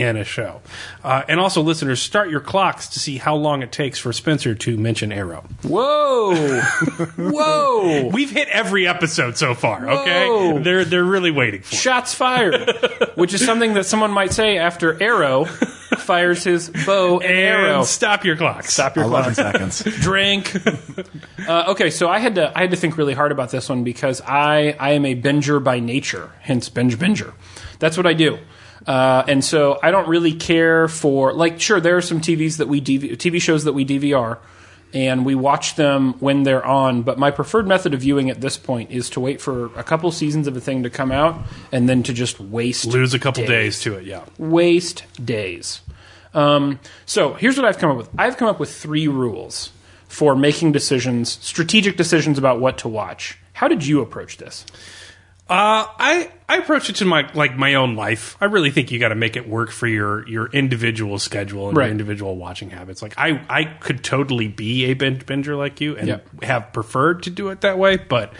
in a show? Uh, and also, listeners, start your clocks to see how long it takes for Spencer to mention Arrow. Whoa! Whoa! We've hit every episode so far. Okay, Whoa. they're they're really waiting for. Shots fired, which is something that someone might say after Arrow fires his bow and, And arrow. stop your clocks. Stop your 11 clock. seconds Drink. uh, okay, so I had to I had to think really hard about this one because I I am a binger by nature, hence binge binger. That's what I do. Uh, and so I don't really care for like sure there are some TVs that we DV, TV shows that we DVR and we watch them when they're on but my preferred method of viewing at this point is to wait for a couple seasons of a thing to come out and then to just waste Lose a couple days to it. Yeah. waste days. Um, so here's what I've come up with. I've come up with three rules for making decisions, strategic decisions about what to watch. How did you approach this? Uh, I I approach it to my like my own life. I really think you got to make it work for your your individual schedule and Right. your individual watching habits. Like I I could totally be a binge binger like you and Yep. have preferred to do it that way, but.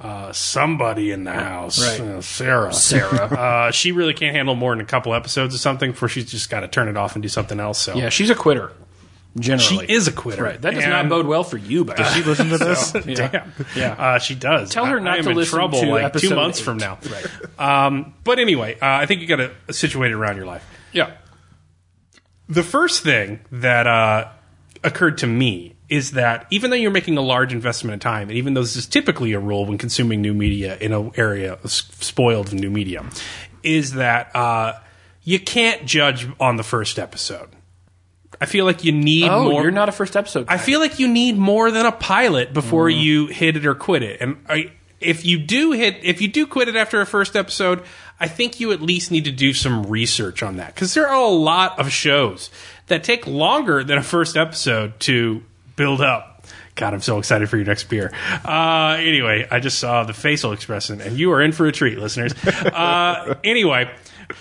Uh, somebody in the house, Right. uh, Sarah. Sarah. uh, she really can't handle more than a couple episodes of something before she's just got to turn it off and do something else. So Yeah, she's a quitter. She is a quitter. right. That does not And- bode well for you. But she listen to this Yeah. Damn. Yeah. Uh, she does. Tell her I- not I am to in listen trouble to like two months eight. from now. Right. Um, but anyway, uh, I think you got to situate it around your life. yeah. The first thing that uh, occurred to me is that even though you're making a large investment of time, and even though this is typically a rule when consuming new media in an area s- spoiled of new media, is that uh, you can't judge on the first episode. I feel like you need Oh, more. you're not a first episode. I feel like you need more than a pilot before Mm. you hit it or quit it. And I, if you do hit, if you do quit it after a first episode, I think you at least need to do some research on that because there are a lot of shows that take longer than a first episode to build up. God, I'm so excited for your next beer. Uh, anyway, I just saw the facial expression, and you are in for a treat, listeners. Uh, anyway,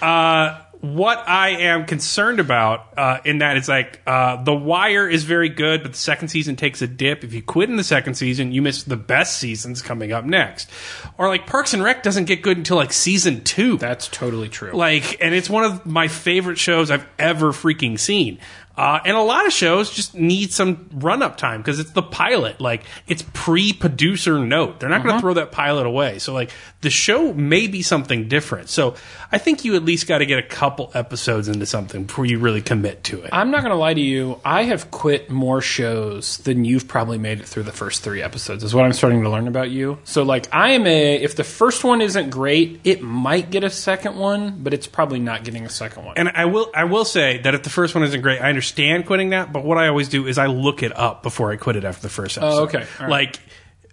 uh, what I am concerned about uh, in that is like uh, The Wire is very good, but the second season takes a dip. If you quit in the second season, you miss the best seasons coming up next. Or like Parks and Rec doesn't get good until like season two. That's totally true. Like, and it's one of my favorite shows I've ever freaking seen. Uh, and a lot of shows just need some run up time because it's the pilot. Like, it's pre producer note. They're not going to throw that pilot away. So, like, the show may be something different. So, I think you at least got to get a couple episodes into something before you really commit to it. I'm not going to lie to you. I have quit more shows than you've probably made it through the first three episodes. Is what I'm starting to learn about you. So like I am a. If the first one isn't great, it might get a second one, but it's probably not getting a second one. And I will I will say that if the first one isn't great, I understand quitting that. But what I always do is I look it up before I quit it after the first episode. Oh, okay. Right. Like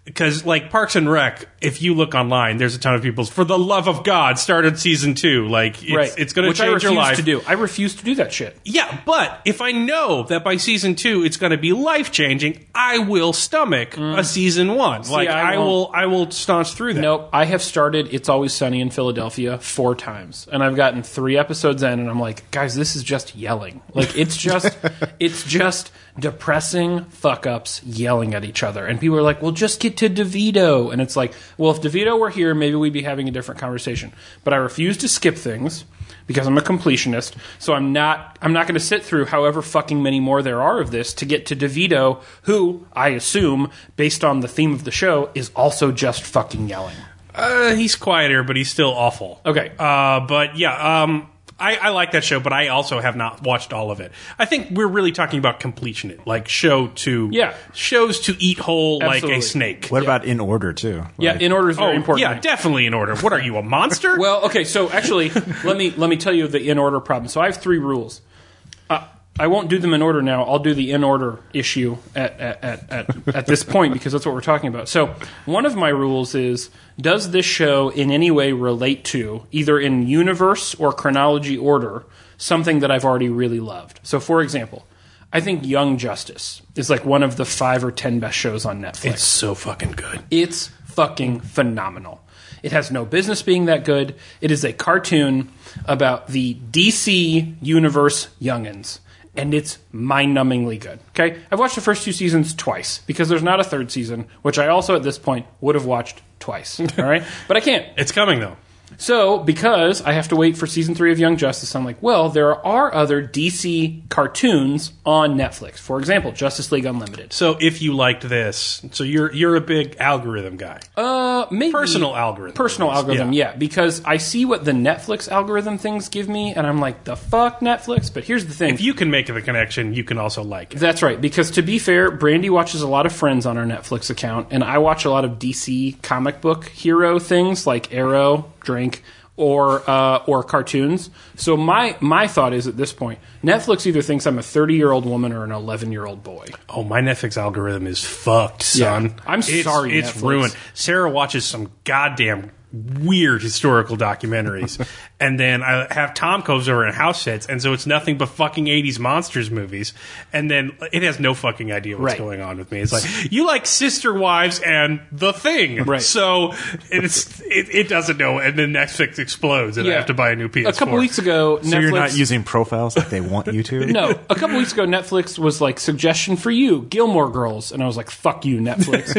because like Parks and Rec, if you look online, there's a ton of people. For the love of God, started season two. Like it's, right. it's going to change your refuse life. to do. I refuse to do that shit. Yeah, but if I know that by season two it's going to be life changing, I will stomach mm. a season one. like I I, will, I will staunch through that. Nope. I have started It's Always Sunny in Philadelphia four times. And I've gotten three episodes in and I'm like, guys, this is just yelling. Like it's just it's just depressing fuck ups yelling at each other. And people are like, Well just get to DeVito and it's like, well if DeVito were here, maybe we'd be having a different conversation. But I refuse to skip things because I'm a completionist. So I'm not I'm not gonna sit through however fucking many more there are of this to get to DeVito, who I assume, based on the theme of the show, is also just fucking yelling. Uh, he's quieter, but he's still awful. Okay. Uh, but yeah, um, I, I like that show, but I also have not watched all of it. I think we're really talking about completion it, like show to Yeah. shows to eat whole like a snake. What about in order too? Yeah, in order is very oh, important. yeah, definitely in order. What are you, a monster? Well, okay, so actually, let me let me tell you the in order problem. So I have three rules. Uh, I won't do them in order now. I'll do the in order issue at at, at, at at this point because that's what we're talking about. So one of my rules is: Does this show in any way relate to either in universe or chronology order something that I've already really loved? So, for example. I think Young Justice is like one of the five or ten best shows on Netflix. it's so fucking good. It's fucking phenomenal. It has no business being that good. It is a cartoon about the DC universe youngins. And it's mind numbingly good. Okay? I've watched the first two seasons twice because there's not a third season, which I also at this point would have watched twice. All right? But I can't. It's coming though. So, because I have to wait for season three of Young Justice, I'm like, well, there are other DC cartoons on Netflix. For example, Justice League Unlimited. So if you liked this, so you're you're a big algorithm guy. Uh, maybe Personal algorithm, Personal algorithm, yeah. yeah. Because I see what the Netflix algorithm things give me, and I'm like, the fuck Netflix. But here's the thing. If you can make the connection, you can also like it. That's right. Because to be fair, Brandy watches a lot of Friends on our Netflix account, and I watch a lot of DC comic book hero things like Arrow, Drink, or uh, or cartoons. So my my thought is at this point, Netflix either thinks I'm a 30 year old woman or an 11 year old boy. Oh, my Netflix algorithm is fucked, son. Yeah. I'm It's- sorry, It's Netflix. ruined. Sarah watches some goddamn weird historical documentaries, and then I have Tom comes over in house sits, and so it's nothing but fucking 80s monsters movies, and then it has no fucking idea what's Right. going on with me. It's like, you like Sister Wives and The Thing. Right. So it's it, it doesn't know, and then Netflix explodes, and I have to buy a new PS4. A couple weeks ago, So you're not using profiles like they want you to? No, a couple weeks ago, Netflix was like suggestion for you, Gilmore Girls, and I was like, "Fuck you, Netflix."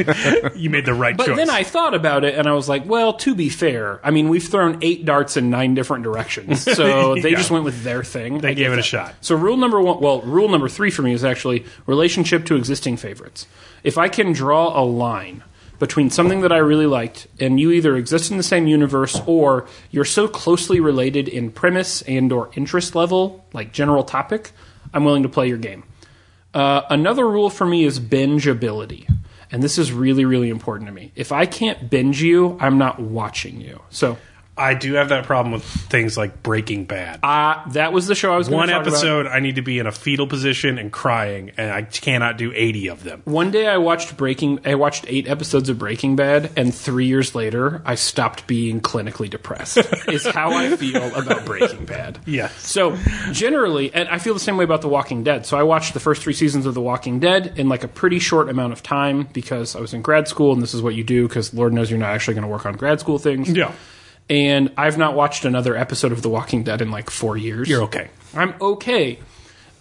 You made the right but choice. then I thought about it, and I was like, "Well, to be fair, I mean, we've thrown eight darts in nine different directions, so they Yeah. just went with their thing. They I gave it a shot. So rule number one, well, rule number three for me is actually relationship to existing favorites. If I can draw a line between something that I really liked and you either exist in the same universe or you're so closely related in premise and or interest level, like general topic, I'm willing to play your game. Uh, another rule for me is bingeability. And this is really, really important to me. If I can't binge you, I'm not watching you. So I do have that problem with things like Breaking Bad. Uh, that was the show I was going One to talk about. episode, I need to be in a fetal position and crying, and I cannot do 80 of them. One day I watched Breaking. I watched eight episodes of Breaking Bad, and three years later, I stopped being clinically depressed. is how I feel about Breaking Bad. Yes. So generally, and I feel the same way about The Walking Dead. So I watched the first three seasons of The Walking Dead in like a pretty short amount of time because I was in grad school, and this is what you do because Lord knows you're not actually going to work on grad school things. Yeah. And I've not watched another episode of The Walking Dead in like four years. You're okay. I'm okay.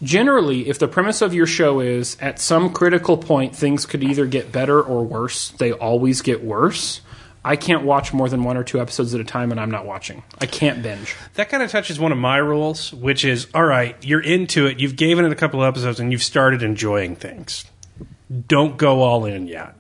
Generally, if the premise of your show is at some critical point things could either get better or worse, they always get worse. I can't watch more than one or two episodes at a time, and I'm not watching. I can't binge. That kind of touches one of my rules, which is all right, you're into it, you've given it a couple of episodes, and you've started enjoying things. Don't go all in yet.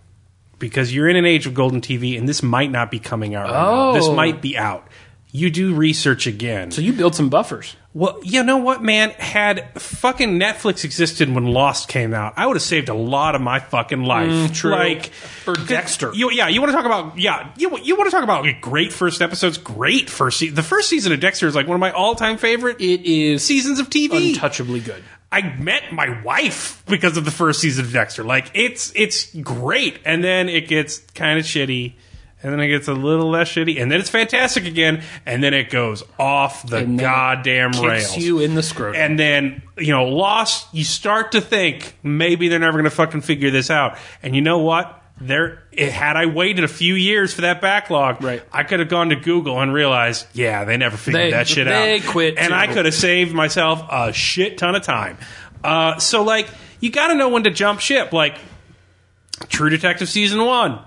Because you're in an age of golden TV, and this might not be coming out right now. This Oh. might be out. You do research again. So you build some buffers. Well, you know what, man? Had fucking Netflix existed when Lost came out, I would have saved a lot of my fucking life. Mm, true. Like Or Dexter. You, yeah, you want to talk about yeah, you you want to talk about like, great first episodes, great first season. The first season of Dexter is like one of my all time favorite It is seasons of TV. untouchably good. I met my wife because of the first season of Dexter. Like it's it's great, and then it gets kind of shitty, and then it gets a little less shitty, and then it's fantastic again, and then it goes off the And then it goddamn Kicks rails. you in the scrotum. And then, you know, Lost, you start to think maybe they're never going to fucking figure this out. And you know what? There, it, had I waited a few years for that backlog, Right. I could have gone to Google and realized, yeah, they never figured They- that shit out. they quit and too. I could have saved myself a shit ton of time. Uh, so, like, you got to know when to jump ship. Like, True Detective season one,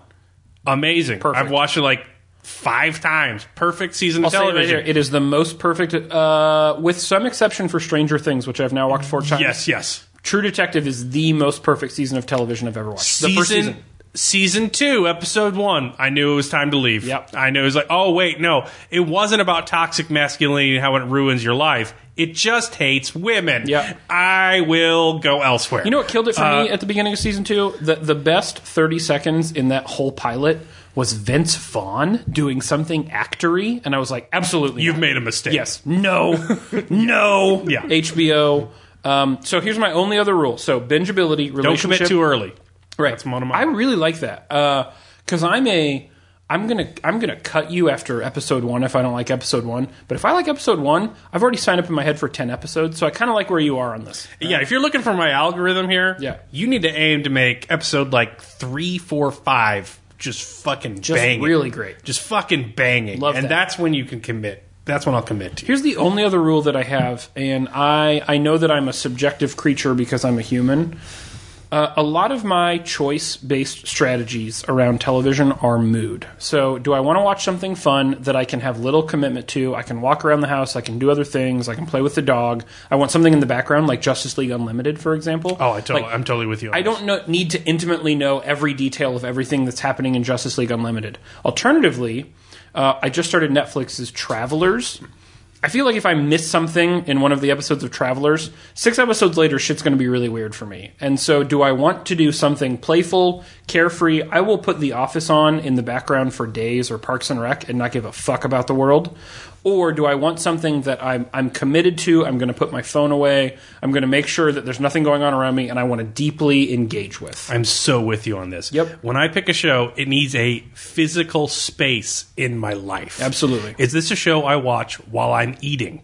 amazing. Perfect. I've watched it like five times. Perfect season I'll of say it right television. here. It is the most perfect, uh, with some exception for Stranger Things, which I've now watched four times. yes, yes. True Detective is the most perfect season of television I've ever watched. The first season, season. two, episode one. I knew it was time to leave. Yep. I knew it was like, oh wait, no, it wasn't about toxic masculinity and how it ruins your life. It just hates women. Yep. I will go elsewhere. You know what killed it for Uh, me at the beginning of season two? The the best thirty seconds in that whole pilot was Vince Vaughn doing something actory, and I was like, absolutely, You've not. made a mistake. Yes, no, no. Yeah. HBO. Um, so here's my only other rule: so bingeability, relationship. Don't commit too early. Right. That's one of my- I really like that uh, because I'm a. I'm gonna I'm gonna cut you after episode one if I don't like episode one. But if I like episode one, I've already signed up in my head for ten episodes, so I kind of like where you are on this. Yeah, if you're looking for my algorithm here, Yeah. you need to aim to make episode like three, four, five just fucking Just banging. really great. Just fucking banging. Love and that. that's when you can commit. That's when I'll commit to. Here's the only other rule that I have, and I I know that I'm a subjective creature because I'm a human. Uh, a lot of my choice based strategies around television are mood. So, do I want to watch something fun that I can have little commitment to? I can walk around the house, I can do other things, I can play with the dog. I want something in the background, like Justice League Unlimited, for example. Oh, I totally, Like, I'm totally with you. On I this. don't know, need to intimately know every detail of everything that's happening in Justice League Unlimited. Alternatively, uh, I just started Netflix's Travelers. I feel like if I miss something in one of the episodes of Travelers, six episodes later, shit's going to be really weird for me. And so, do I want to do something playful, carefree? I will put The Office on in the background for days or Parks and Rec and not give a fuck about the world. Or do I want something that I'm, I'm committed to? I'm going to put my phone away. I'm going to make sure that there's nothing going on around me, and I want to deeply engage with. I'm so with you on this. Yep. When I pick a show, it needs a physical space in my life. Absolutely. Is this a show I watch while I'm eating?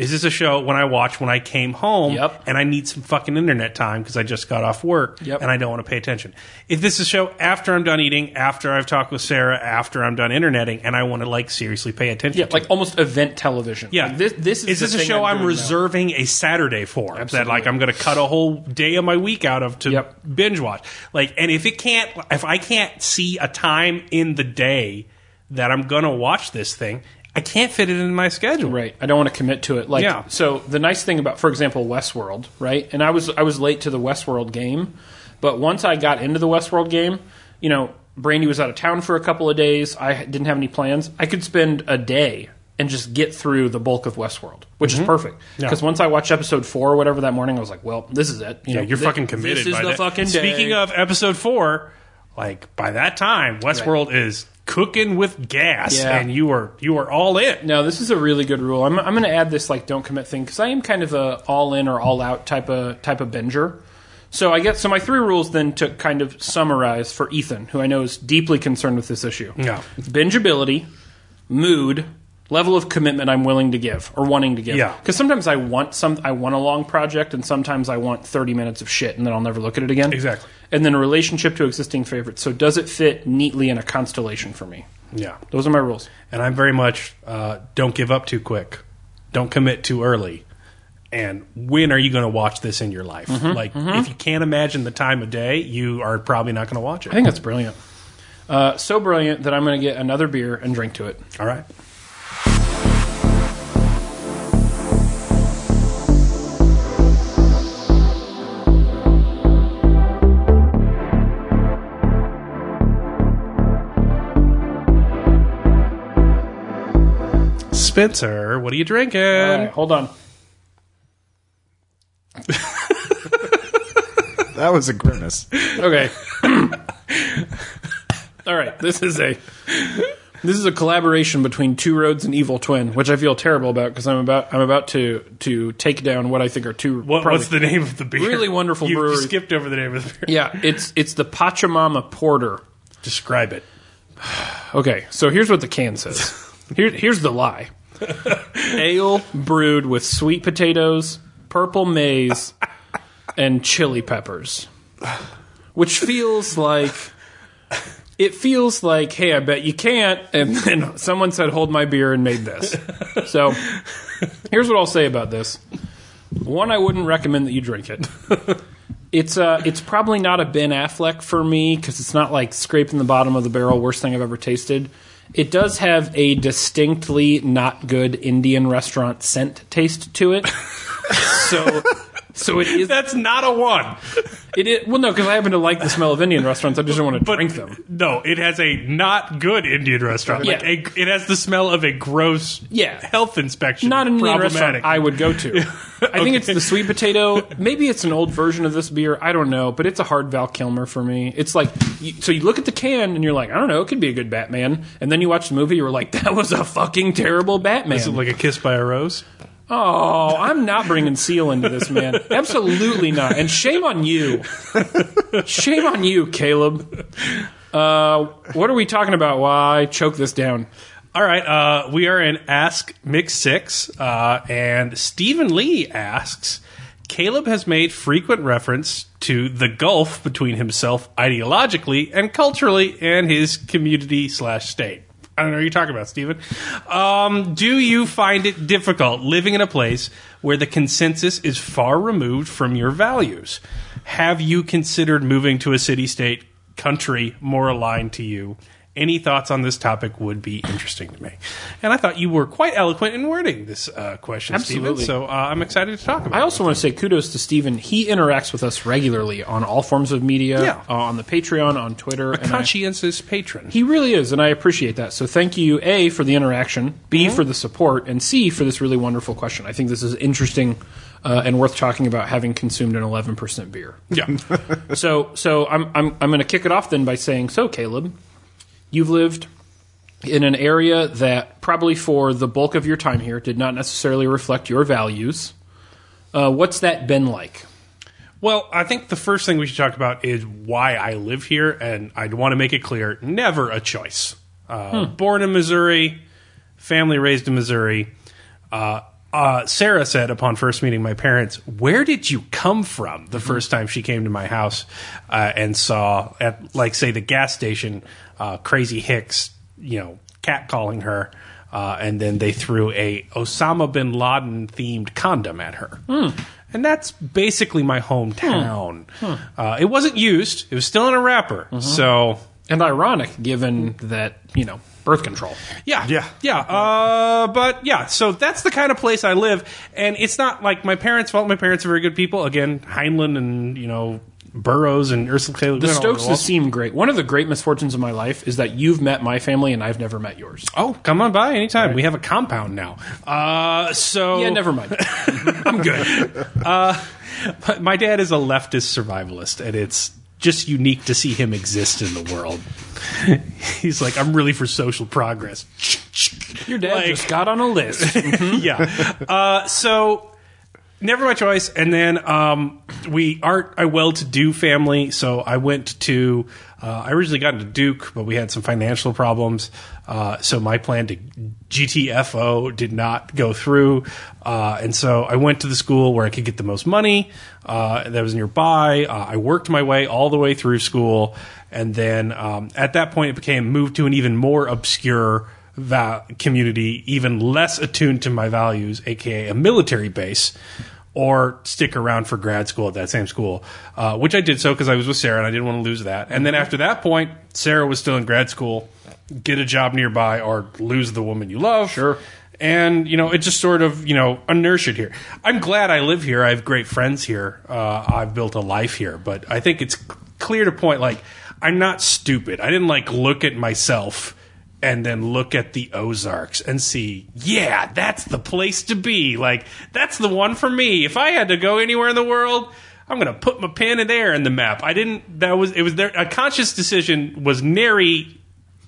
Is this a show when I watch when I came home Yep. and I need some fucking internet time because I just got off work Yep. and I don't want to pay attention? If this is a show after I'm done eating, after I've talked with Sarah, after I'm done interneting, and I want to like seriously pay attention Yeah, like it. almost event television. Yeah, Like, this this is, is this a show I'm, now. reserving a Saturday for? That like I'm going to cut a whole day of my week out of to Yep. binge watch. Like, and if it can't, if I can't see a time in the day that I'm going to watch this thing, I can't fit it in my schedule. Right. I don't want to commit to it. Like Yeah. so the nice thing about for example Westworld, right? And I was I was late to the Westworld game, but once I got into the Westworld game, you know, Brandy was out of town for a couple of days. I didn't have any plans. I could spend a day and just get through the bulk of Westworld, which Mm-hmm. is perfect. Because once I watched episode 4 or whatever that morning, I was like, well, this is it. You Yeah, know, you're thi- fucking committed. This is the that. fucking day. Speaking of episode four, like by that time, Westworld is cooking with gas, Yeah. and you are you are all in. Now, this is a really good rule. I'm, I'm going to add this like don't commit thing because I am kind of a all in or all out type of type of binger. So I get so my three rules then to kind of summarize for Ethan, who I know is deeply concerned with this issue. Yeah. bingeability, mood, level of commitment I'm willing to give or wanting to give. Yeah. because sometimes I want some I want a long project, and sometimes I want 30 minutes of shit, and then I'll never look at it again. Exactly. And then a relationship to existing favorites. So does it fit neatly in a constellation for me? Yeah, Those are my rules. and I'm very much uh, don't give up too quick, don't commit too early. And when are you going to watch this in your life? like, if you can't imagine the time of day, you are probably not going to watch it. I think that's brilliant. Uh, so brilliant that I'm going to get another beer and drink to it. All right. Spencer, what are you drinking? All right, hold on. That was a grimace. Okay. All right. This is a this is a collaboration between Two Roads and Evil Twin, which I feel terrible about because I'm about I'm about to to take down what I think are two. What, probably- what's the name of the beer? Really wonderful you, you brewery. skipped over the name of the beer. Yeah, it's it's the Pachamama Porter. Describe it. Okay, so here's what the can says. Here, here's the lie. Ale brewed with sweet potatoes, purple maize, and chili peppers. Which feels like it feels like, hey, I bet you can't. And then someone said, hold my beer and made this. So here's what I'll say about this. One, I wouldn't recommend that you drink it. It's uh, it's probably not a Ben Affleck for me because it's not like scraping the bottom of the barrel, worst thing I've ever tasted. It does have a distinctly not good Indian restaurant scent taste to it. so, so it is. That's not a one. It is well, no, because I happen to like the smell of Indian restaurants. I just don't want to But drink them. No, it has a not good Indian restaurant. Like a, it has the smell of a gross Yeah. health inspection. Not an Indian Problematic. restaurant I would go to. I think it's the sweet potato. Maybe it's an old version of this beer. I don't know, but it's a hard Val Kilmer for me. It's like you, so you look at the can and you're like, I don't know, it could be a good Batman. And then you watch the movie, you're like, that was a fucking terrible Batman. Is it like a kiss by a rose? Oh, I'm not bringing Seal into this, man. Absolutely not. And shame on you. Shame on you, Caleb. Uh, what are we talking about? Why choke this down? All right, uh, we are in Ask Mixed Six, uh, and Steven Lee asks. Caleb has made frequent reference to the gulf between himself ideologically and culturally and his community slash state. I don't know what you're talking about, Steven. Um, do you find it difficult living in a place where the consensus is far removed from your values? Have you considered moving to a city state country more aligned to you? Any thoughts on this topic would be interesting to me. And I thought you were quite eloquent in wording this uh, question, Absolutely. Steven. So uh, I'm excited to talk about it. I it. also want to say kudos to Steven. He interacts with us regularly on all forms of media, Yeah. uh, on the Patreon, on Twitter. and I- Conscientious patron. he really is, and I appreciate that. So thank you, A, for the interaction, B, Mm-hmm. for the support, and C, for this really wonderful question. I think this is interesting uh, and worth talking about having consumed an 11% beer. yeah. so so I'm, I'm, I'm going to kick it off then by saying, so, Caleb, you've lived in an area that probably for the bulk of your time here did not necessarily reflect your values. Uh, what's that been like? Well, I think the first thing we should talk about is why I live here, and I'd want to make it clear never a choice. Uh, Born in Missouri, family raised in Missouri. Uh, uh, Sarah said upon first meeting my parents, Where did you come from? the first time she came to my house uh, and saw, at like, say, the gas station, uh, Crazy Hicks, you know, catcalling her. Uh, and then they threw a Osama bin Laden themed condom at her. And that's basically my hometown. Uh, it wasn't used; it was still in a wrapper. So And ironic, given that, you know, birth control. yeah, Yeah. yeah. Uh, but yeah, so that's the kind of place I live, and it's not like my parents' Well, My parents are very good people. Again, Heinlein and you know Burroughs and Ursula K. Le The Guin all Stokes over seem great. One of the great misfortunes of my life is that you've met my family and I've never met yours. Oh, come on by anytime. We have a compound now. Uh, so Yeah, never mind. I'm good. uh, my dad is a leftist survivalist, and it's just unique to see him exist in the world. He's like, I'm really for social progress. Your dad Like- just got on a list. yeah. Uh, so never my choice. And then um, we aren't a well-to-do family, so I went to. Uh, I originally got into Duke, but we had some financial problems. Uh, so my plan to GTFO did not go through, uh, and so I went to the school where I could get the most money. Uh, that was nearby. Uh, I worked my way all the way through school, and then um, at that point, it became moved to an even more obscure community, even less attuned to my values, aka a military base, or stick around for grad school at that same school, uh, which I did so because I was with Sarah and I didn't want to lose that. And then after that point, Sarah was still in grad school, get a job nearby or lose the woman you love. Sure. And you know, it just sort of you know inertia here. I'm glad I live here. I have great friends here. Uh, I've built a life here, but I think it's c- clear to point like I'm not stupid. I didn't like look at myself and then look at the Ozarks and see, yeah, that's the place to be. Like that's the one for me. If I had to go anywhere in the world. I'm gonna put my pin in there in the map. I didn't. That was it. Was there a conscious decision? Was nary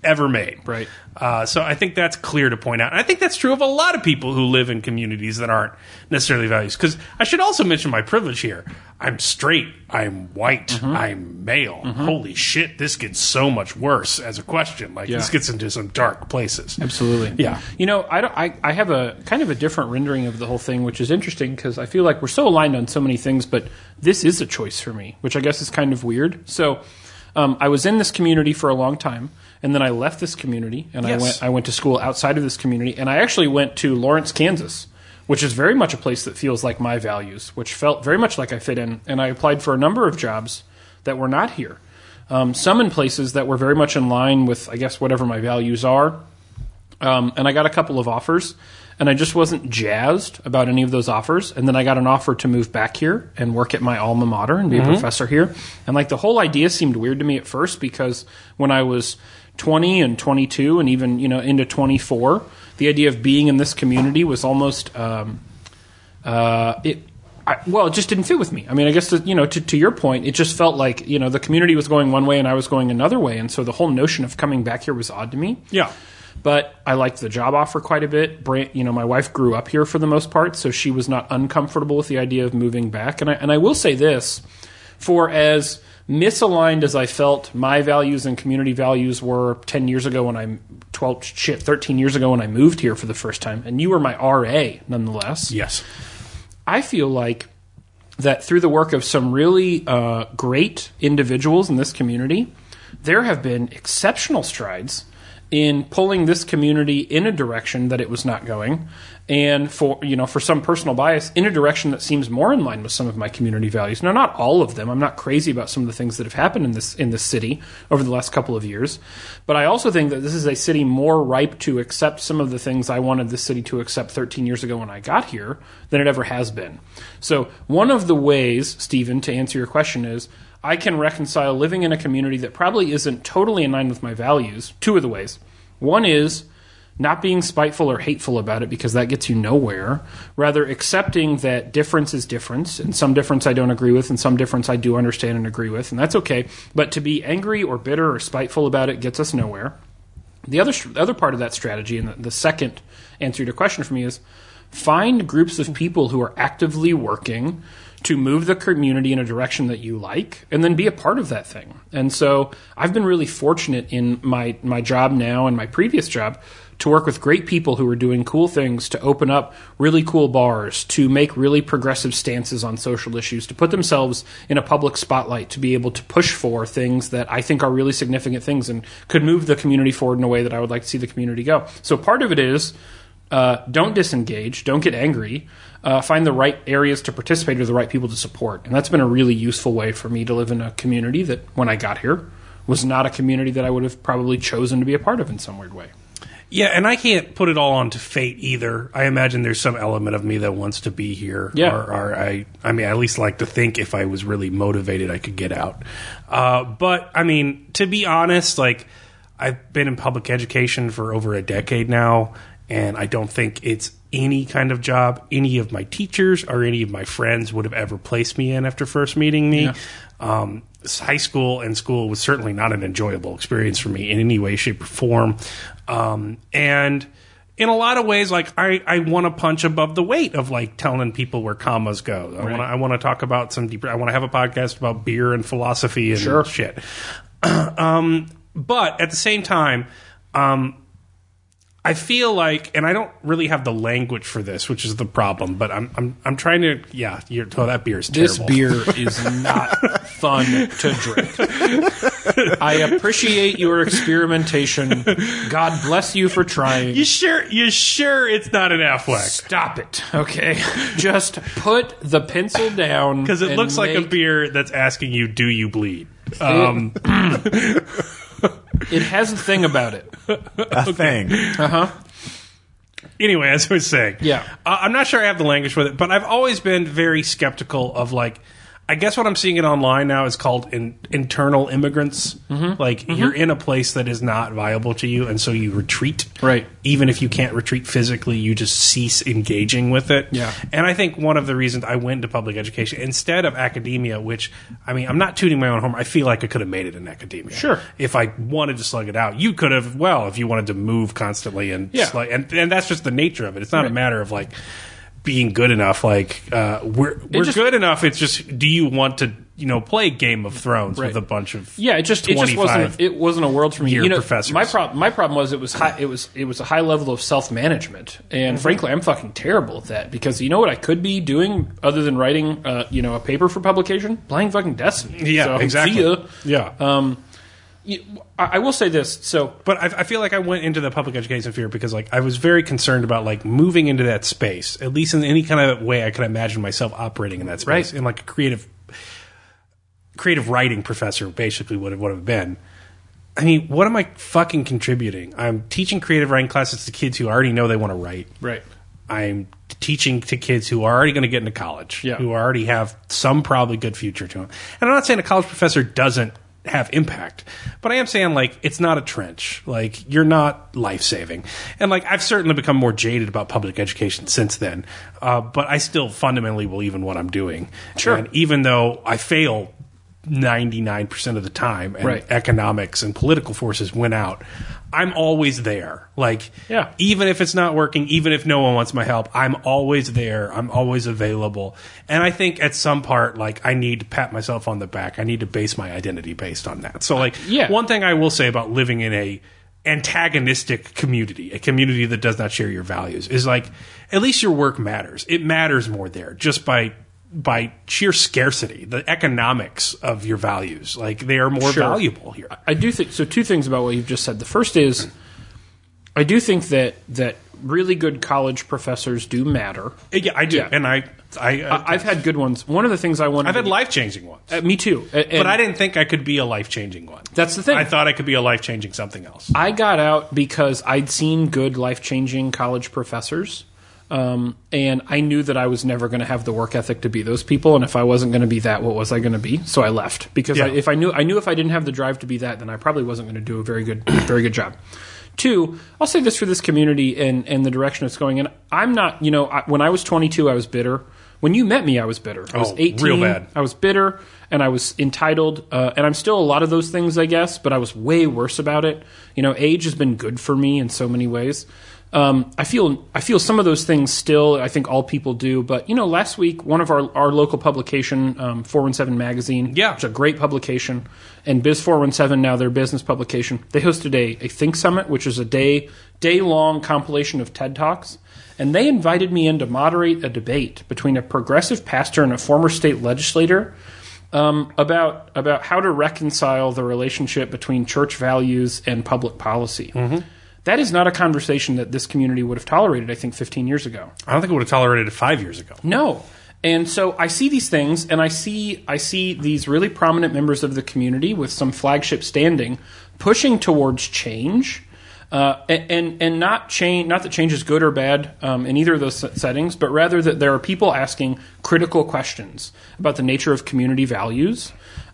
ever made. Right. Uh, so I think that's clear to point out. And I think that's true of a lot of people who live in communities that aren't necessarily values. Because I should also mention my privilege here. I'm straight. I'm white. Mm-hmm. I'm male. Holy shit, this gets so much worse as a question. Like, this gets into some dark places. Absolutely. Yeah. You know, I, don't, I, I have a kind of a different rendering of the whole thing, which is interesting because I feel like we're so aligned on so many things, but this is a choice for me, which I guess is kind of weird. So um, I was in this community for a long time, and then I left this community, and I went I went to school outside of this community, and I actually went to Lawrence, Kansas. Which is very much a place that feels like my values, which felt very much like I fit in. And I applied for a number of jobs that were not here. Um, some in places that were very much in line with, I guess, whatever my values are. Um, and I got a couple of offers, and I just wasn't jazzed about any of those offers. And then I got an offer to move back here and work at my alma mater and be a professor here. And like the whole idea seemed weird to me at first because when I was 20 and 22 and even you know into 24, the idea of being in this community was almost um, uh, it. I, well, it just didn't fit with me. I mean, I guess to, you know, to, to your point, it just felt like you know the community was going one way and I was going another way, and so the whole notion of coming back here was odd to me. Yeah. But I liked the job offer quite a bit. Bran you know, my wife grew up here for the most part, so she was not uncomfortable with the idea of moving back. And I, and I will say this: for as misaligned as I felt my values and community values were ten years ago when I twelve shit thirteen years ago when I moved here for the first time, and you were my RA nonetheless. Yes. I feel like that through the work of some really uh, great individuals in this community, there have been exceptional strides in pulling this community in a direction that it was not going, and for you know for some personal bias in a direction that seems more in line with some of my community values. Now, not all of them. I'm not crazy about some of the things that have happened in this in this city over the last couple of years, but I also think that this is a city more ripe to accept some of the things I wanted this city to accept 13 years ago when I got here than it ever has been. So, one of the ways, Steven, to answer your question is I can reconcile living in a community that probably isn't totally in line with my values. Two of the ways. One is not being spiteful or hateful about it because that gets you nowhere. Rather, accepting that difference is difference, and some difference I don't agree with, and some difference I do understand and agree with, and that's okay. But to be angry or bitter or spiteful about it gets us nowhere. The other the other part of that strategy, and the, the second answer to your question for me is find groups of people who are actively working to move the community in a direction that you like and then be a part of that thing. And so I've been really fortunate in my my job now and my previous job to work with great people who are doing cool things to open up really cool bars, to make really progressive stances on social issues, to put themselves in a public spotlight, to be able to push for things that I think are really significant things and could move the community forward in a way that I would like to see the community go. So part of it is uh, don't disengage, don't get angry. Uh, find the right areas to participate or the right people to support. And that's been a really useful way for me to live in a community that, when I got here, was not a community that I would have probably chosen to be a part of in some weird way. Yeah, and I can't put it all onto fate either. I imagine there's some element of me that wants to be here. Yeah. Or, or I, I mean, I at least like to think if I was really motivated, I could get out. Uh, but I mean, to be honest, like I've been in public education for over a decade now, and I don't think it's any kind of job any of my teachers or any of my friends would have ever placed me in after first meeting me. Um, high school and school was certainly not an enjoyable experience for me in any way, shape, or form. Um, and in a lot of ways, like I, I want to punch above the weight of like telling people where commas go. I want to I want to talk about some deeper. I want to have a podcast about beer and philosophy and Sure. shit. um, but at the same time, um, I feel like, and I don't really have the language for this, which is the problem. But I'm I'm I'm trying to. Yeah, you're, oh, that beer is This terrible. beer is not fun to drink. I appreciate your experimentation. God bless you for trying. You sure? You sure it's not an Affleck? Stop it, okay? Just put the pencil down Because it looks like a beer that's asking you, "Do you bleed?" Um, It has a thing about it. A thing. Uh huh. Anyway, as I was saying, Yeah. uh, I'm not sure I have the language with it, but I've always been very skeptical of like. I guess what I'm seeing it online now is called in, internal immigrants. Mm-hmm. Like you're in a place that is not viable to you, and so you retreat. Right. Even if you can't retreat physically, you just cease engaging with it. Yeah. And I think one of the reasons I went into public education instead of academia, which I mean, I'm not tooting my own horn. I feel like I could have made it in academia. Sure. If I wanted to slug it out, you could have. Well, if you wanted to move constantly and Yeah. slug, and and that's just the nature of it. It's not a matter of like being good enough. Like uh, we're we're just- good enough. It's just do you want to you know play Game of Thrones Right. with a bunch of Yeah, it just it just 25 wasn't it wasn't a world for me. You know, professors. my problem my problem was it was high, it was it was a high level of self management, and Mm-hmm. frankly, I'm fucking terrible at that because you know what I could be doing other than writing uh, you know a paper for publication, playing fucking Destiny. Yeah, So, exactly. Yeah. Um, I, I will say this. So but I, I feel like I went into the public education sphere because like I was very concerned about like moving into that space, at least in any kind of way I could imagine myself operating in that space, Right. in like a creative, creative writing professor, basically would have would have been. I mean, what am I fucking contributing? I'm teaching creative writing classes to kids who already know they want to write. right. I'm teaching to kids who are already going to get into college, Yeah. who already have some probably good future to them. And I'm not saying a college professor doesn't have impact, but I am saying like it's not a trench. Like you're not life saving. And like I've certainly become more jaded about public education since then, uh, but I still fundamentally believe in what I'm doing. Sure. And even though I fail 99% of the time and Right. economics and political forces win out, I'm always there. Like, Yeah. even if it's not working, even if no one wants my help, I'm always there. I'm always available. And I think at some part, like, I need to pat myself on the back. I need to base my identity based on that. So, like, yeah. one thing I will say about living in a antagonistic community, a community that does not share your values, is like, at least your work matters. It matters more there just by by sheer scarcity, the economics of your values, like they are more Sure. valuable here. I do think so. Two things about what you've just said. The first is, I do think that that really good college professors do matter. Yeah, I do, Yeah. and I, I, uh, I've had good ones. One of the things I wanted. I've had life changing ones, Uh, me too. But I didn't think I could be a life changing one. That's the thing. I thought I could be a life changing something else. I got out because I'd seen good life changing college professors. Um, and I knew that I was never going to have the work ethic to be those people. And if I wasn't going to be that, what was I going to be? So I left because I, if I knew, I knew if I didn't have the drive to be that, then I probably wasn't going to do a very good, very good job. Two, I'll say this for this community and, and the direction it's going in. I'm not, you know, I, when I was 22, I was bitter. When you met me, I was bitter. I was Oh, 18. real bad. I was bitter and I was entitled, uh, and I'm still a lot of those things, I guess, but I was way worse about it. You know, age has been good for me in so many ways. Um, I feel I feel some of those things still. I think all people do, but you know, last week one of our our local publication, um, Four One Seven Magazine, Yeah. which is a great publication, and Biz Four One Seven now their business publication. They hosted a, a Think Summit, which is a day day long compilation of TED talks, and they invited me in to moderate a debate between a progressive pastor and a former state legislator um, about about how to reconcile the relationship between church values and public policy. That is not a conversation that this community would have tolerated. I think 15 years ago. I don't think it would have tolerated it five years ago. No. And so I see these things, and I see I see these really prominent members of the community with some flagship standing, pushing towards change, uh, and, and and not change. Not that change is good or bad um, in either of those settings, but rather that there are people asking critical questions about the nature of community values.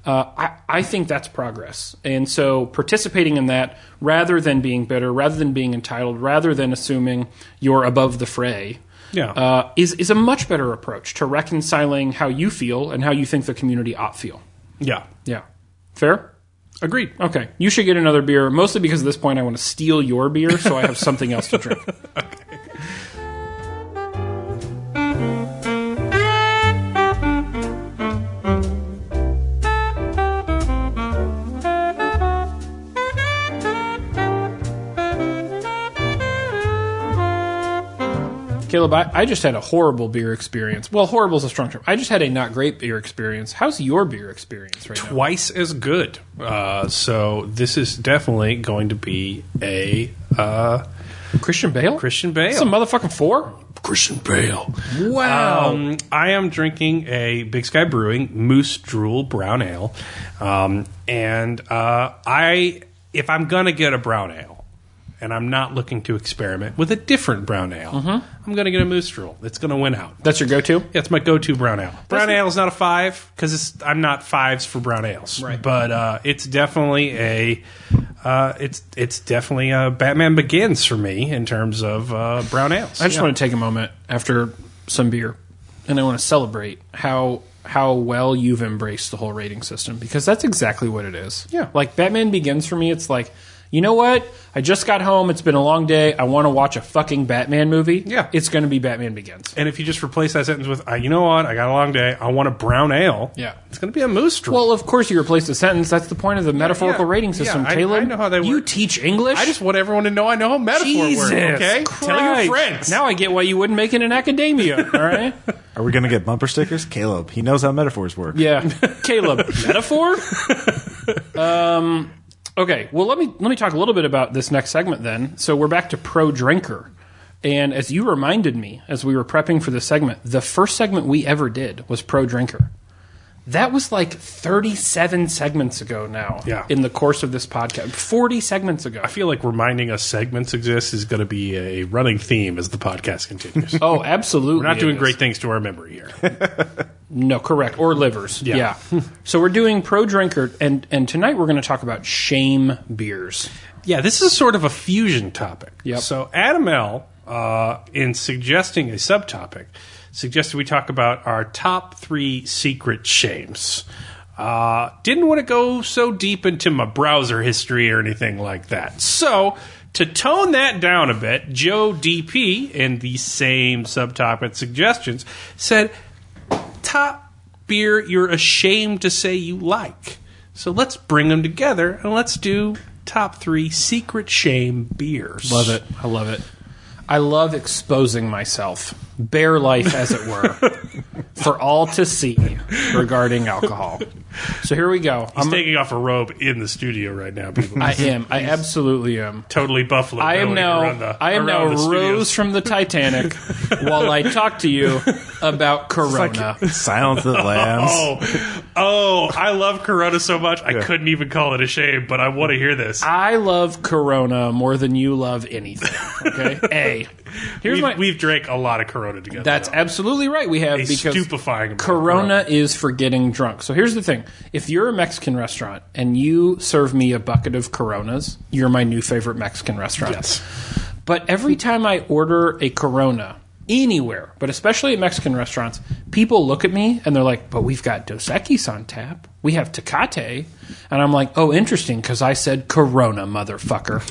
Uh, I, I think that's progress, and so participating in that, rather than being bitter, rather than being entitled, rather than assuming you're above the fray, Yeah. uh, is is a much better approach to reconciling how you feel and how you think the community ought feel. Yeah. Yeah. Fair? Agreed. Okay. You should get another beer, mostly because at this point I want to steal your beer so I have something else to drink. Caleb, I, I just had a horrible beer experience. Well, horrible is a strong term. I just had a not great beer experience. How's your beer experience right now? Twice as good. Uh, so this is definitely going to be a uh, Christian Bale? Christian Bale. That's a motherfucking four? Christian Bale. Wow. Um, I am drinking a Big Sky Brewing Moose Drool Brown Ale, um, and uh, I, if I'm gonna get a brown ale, and I'm not looking to experiment with a different brown ale, I'm gonna get a Moose Drool. It's gonna win out. That's your go to? Yeah, it's my go-to brown ale. Brown ale is not a five because I'm not fives for brown ales. Right. But uh, it's definitely a uh, it's it's definitely a Batman Begins for me in terms of uh, brown ales. I just Yeah. want to take a moment after some beer, and I want to celebrate how how well you've embraced the whole rating system because that's exactly what it is. Yeah. like Batman Begins for me, it's like. You know what? I just got home. It's been a long day. I want to watch a fucking Batman movie. Yeah. It's going to be Batman Begins. And if you just replace that sentence with, uh, you know what, I got a long day, I want a brown ale. Yeah. It's going to be a moose drool. Well, of course you replace the sentence. That's the point of the metaphorical yeah. rating Yeah, system, I- Caleb. I know how they work. You teach English? I just want everyone to know I know how metaphor Jesus works. Okay, tell your friends. Now I get why you wouldn't make it in academia. All right. Are we going to get bumper stickers? Caleb, he knows how metaphors work. Yeah, Caleb, metaphor. Um, okay, well let me let me talk a little bit about this next segment then. So we're back to pro drinker, and as you reminded me as we were prepping for this segment, the first segment we ever did was pro drinker. That was like 37 segments ago now. Yeah. In the course of this podcast, 40 segments ago. I feel like reminding us segments exist is going to be a running theme as the podcast continues. Oh, absolutely. We're not doing is. great things to our memory here. No, correct. Or livers. Yeah. Yeah. so we're doing pro drinker, and and tonight we're going to talk about shame beers. Yeah, this is sort of a fusion topic. Yep. So Adam L, uh, in suggesting a subtopic, suggested we talk about our top three secret shames. Uh, didn't want to go so deep into my browser history or anything like that. So to tone that down a bit, Joe DP in the same subtopic suggestions said top beer you're ashamed to say you like. So let's bring them together and let's do top three secret shame beers. Love it. I love it. I love exposing myself, bare life as it were, for all to see regarding alcohol. So here we go. He's I'm, taking off a robe in the studio right now, people. I am. I absolutely am. totally Buffalo. I am now. the- I am now around. Rose from the Titanic, while I talk to you about Corona. Silence of the Lambs. Oh, oh! I love Corona so much. I couldn't even call it a shame, but I want to hear this. I love Corona more than you love anything. Okay. A. Here's We've, my. we've drank a lot of Corona together. That's though. absolutely right. We have a because stupefying. of Corona is for getting drunk. So here's the thing: if you're a Mexican restaurant and you serve me a bucket of Coronas, you're my new favorite Mexican restaurant. Yes. But every time I order a Corona anywhere, but especially at Mexican restaurants, people look at me and they're like, "But we've got Dos Equis on tap. We have Tecate," and I'm like, "Oh, interesting," because I said Corona, motherfucker.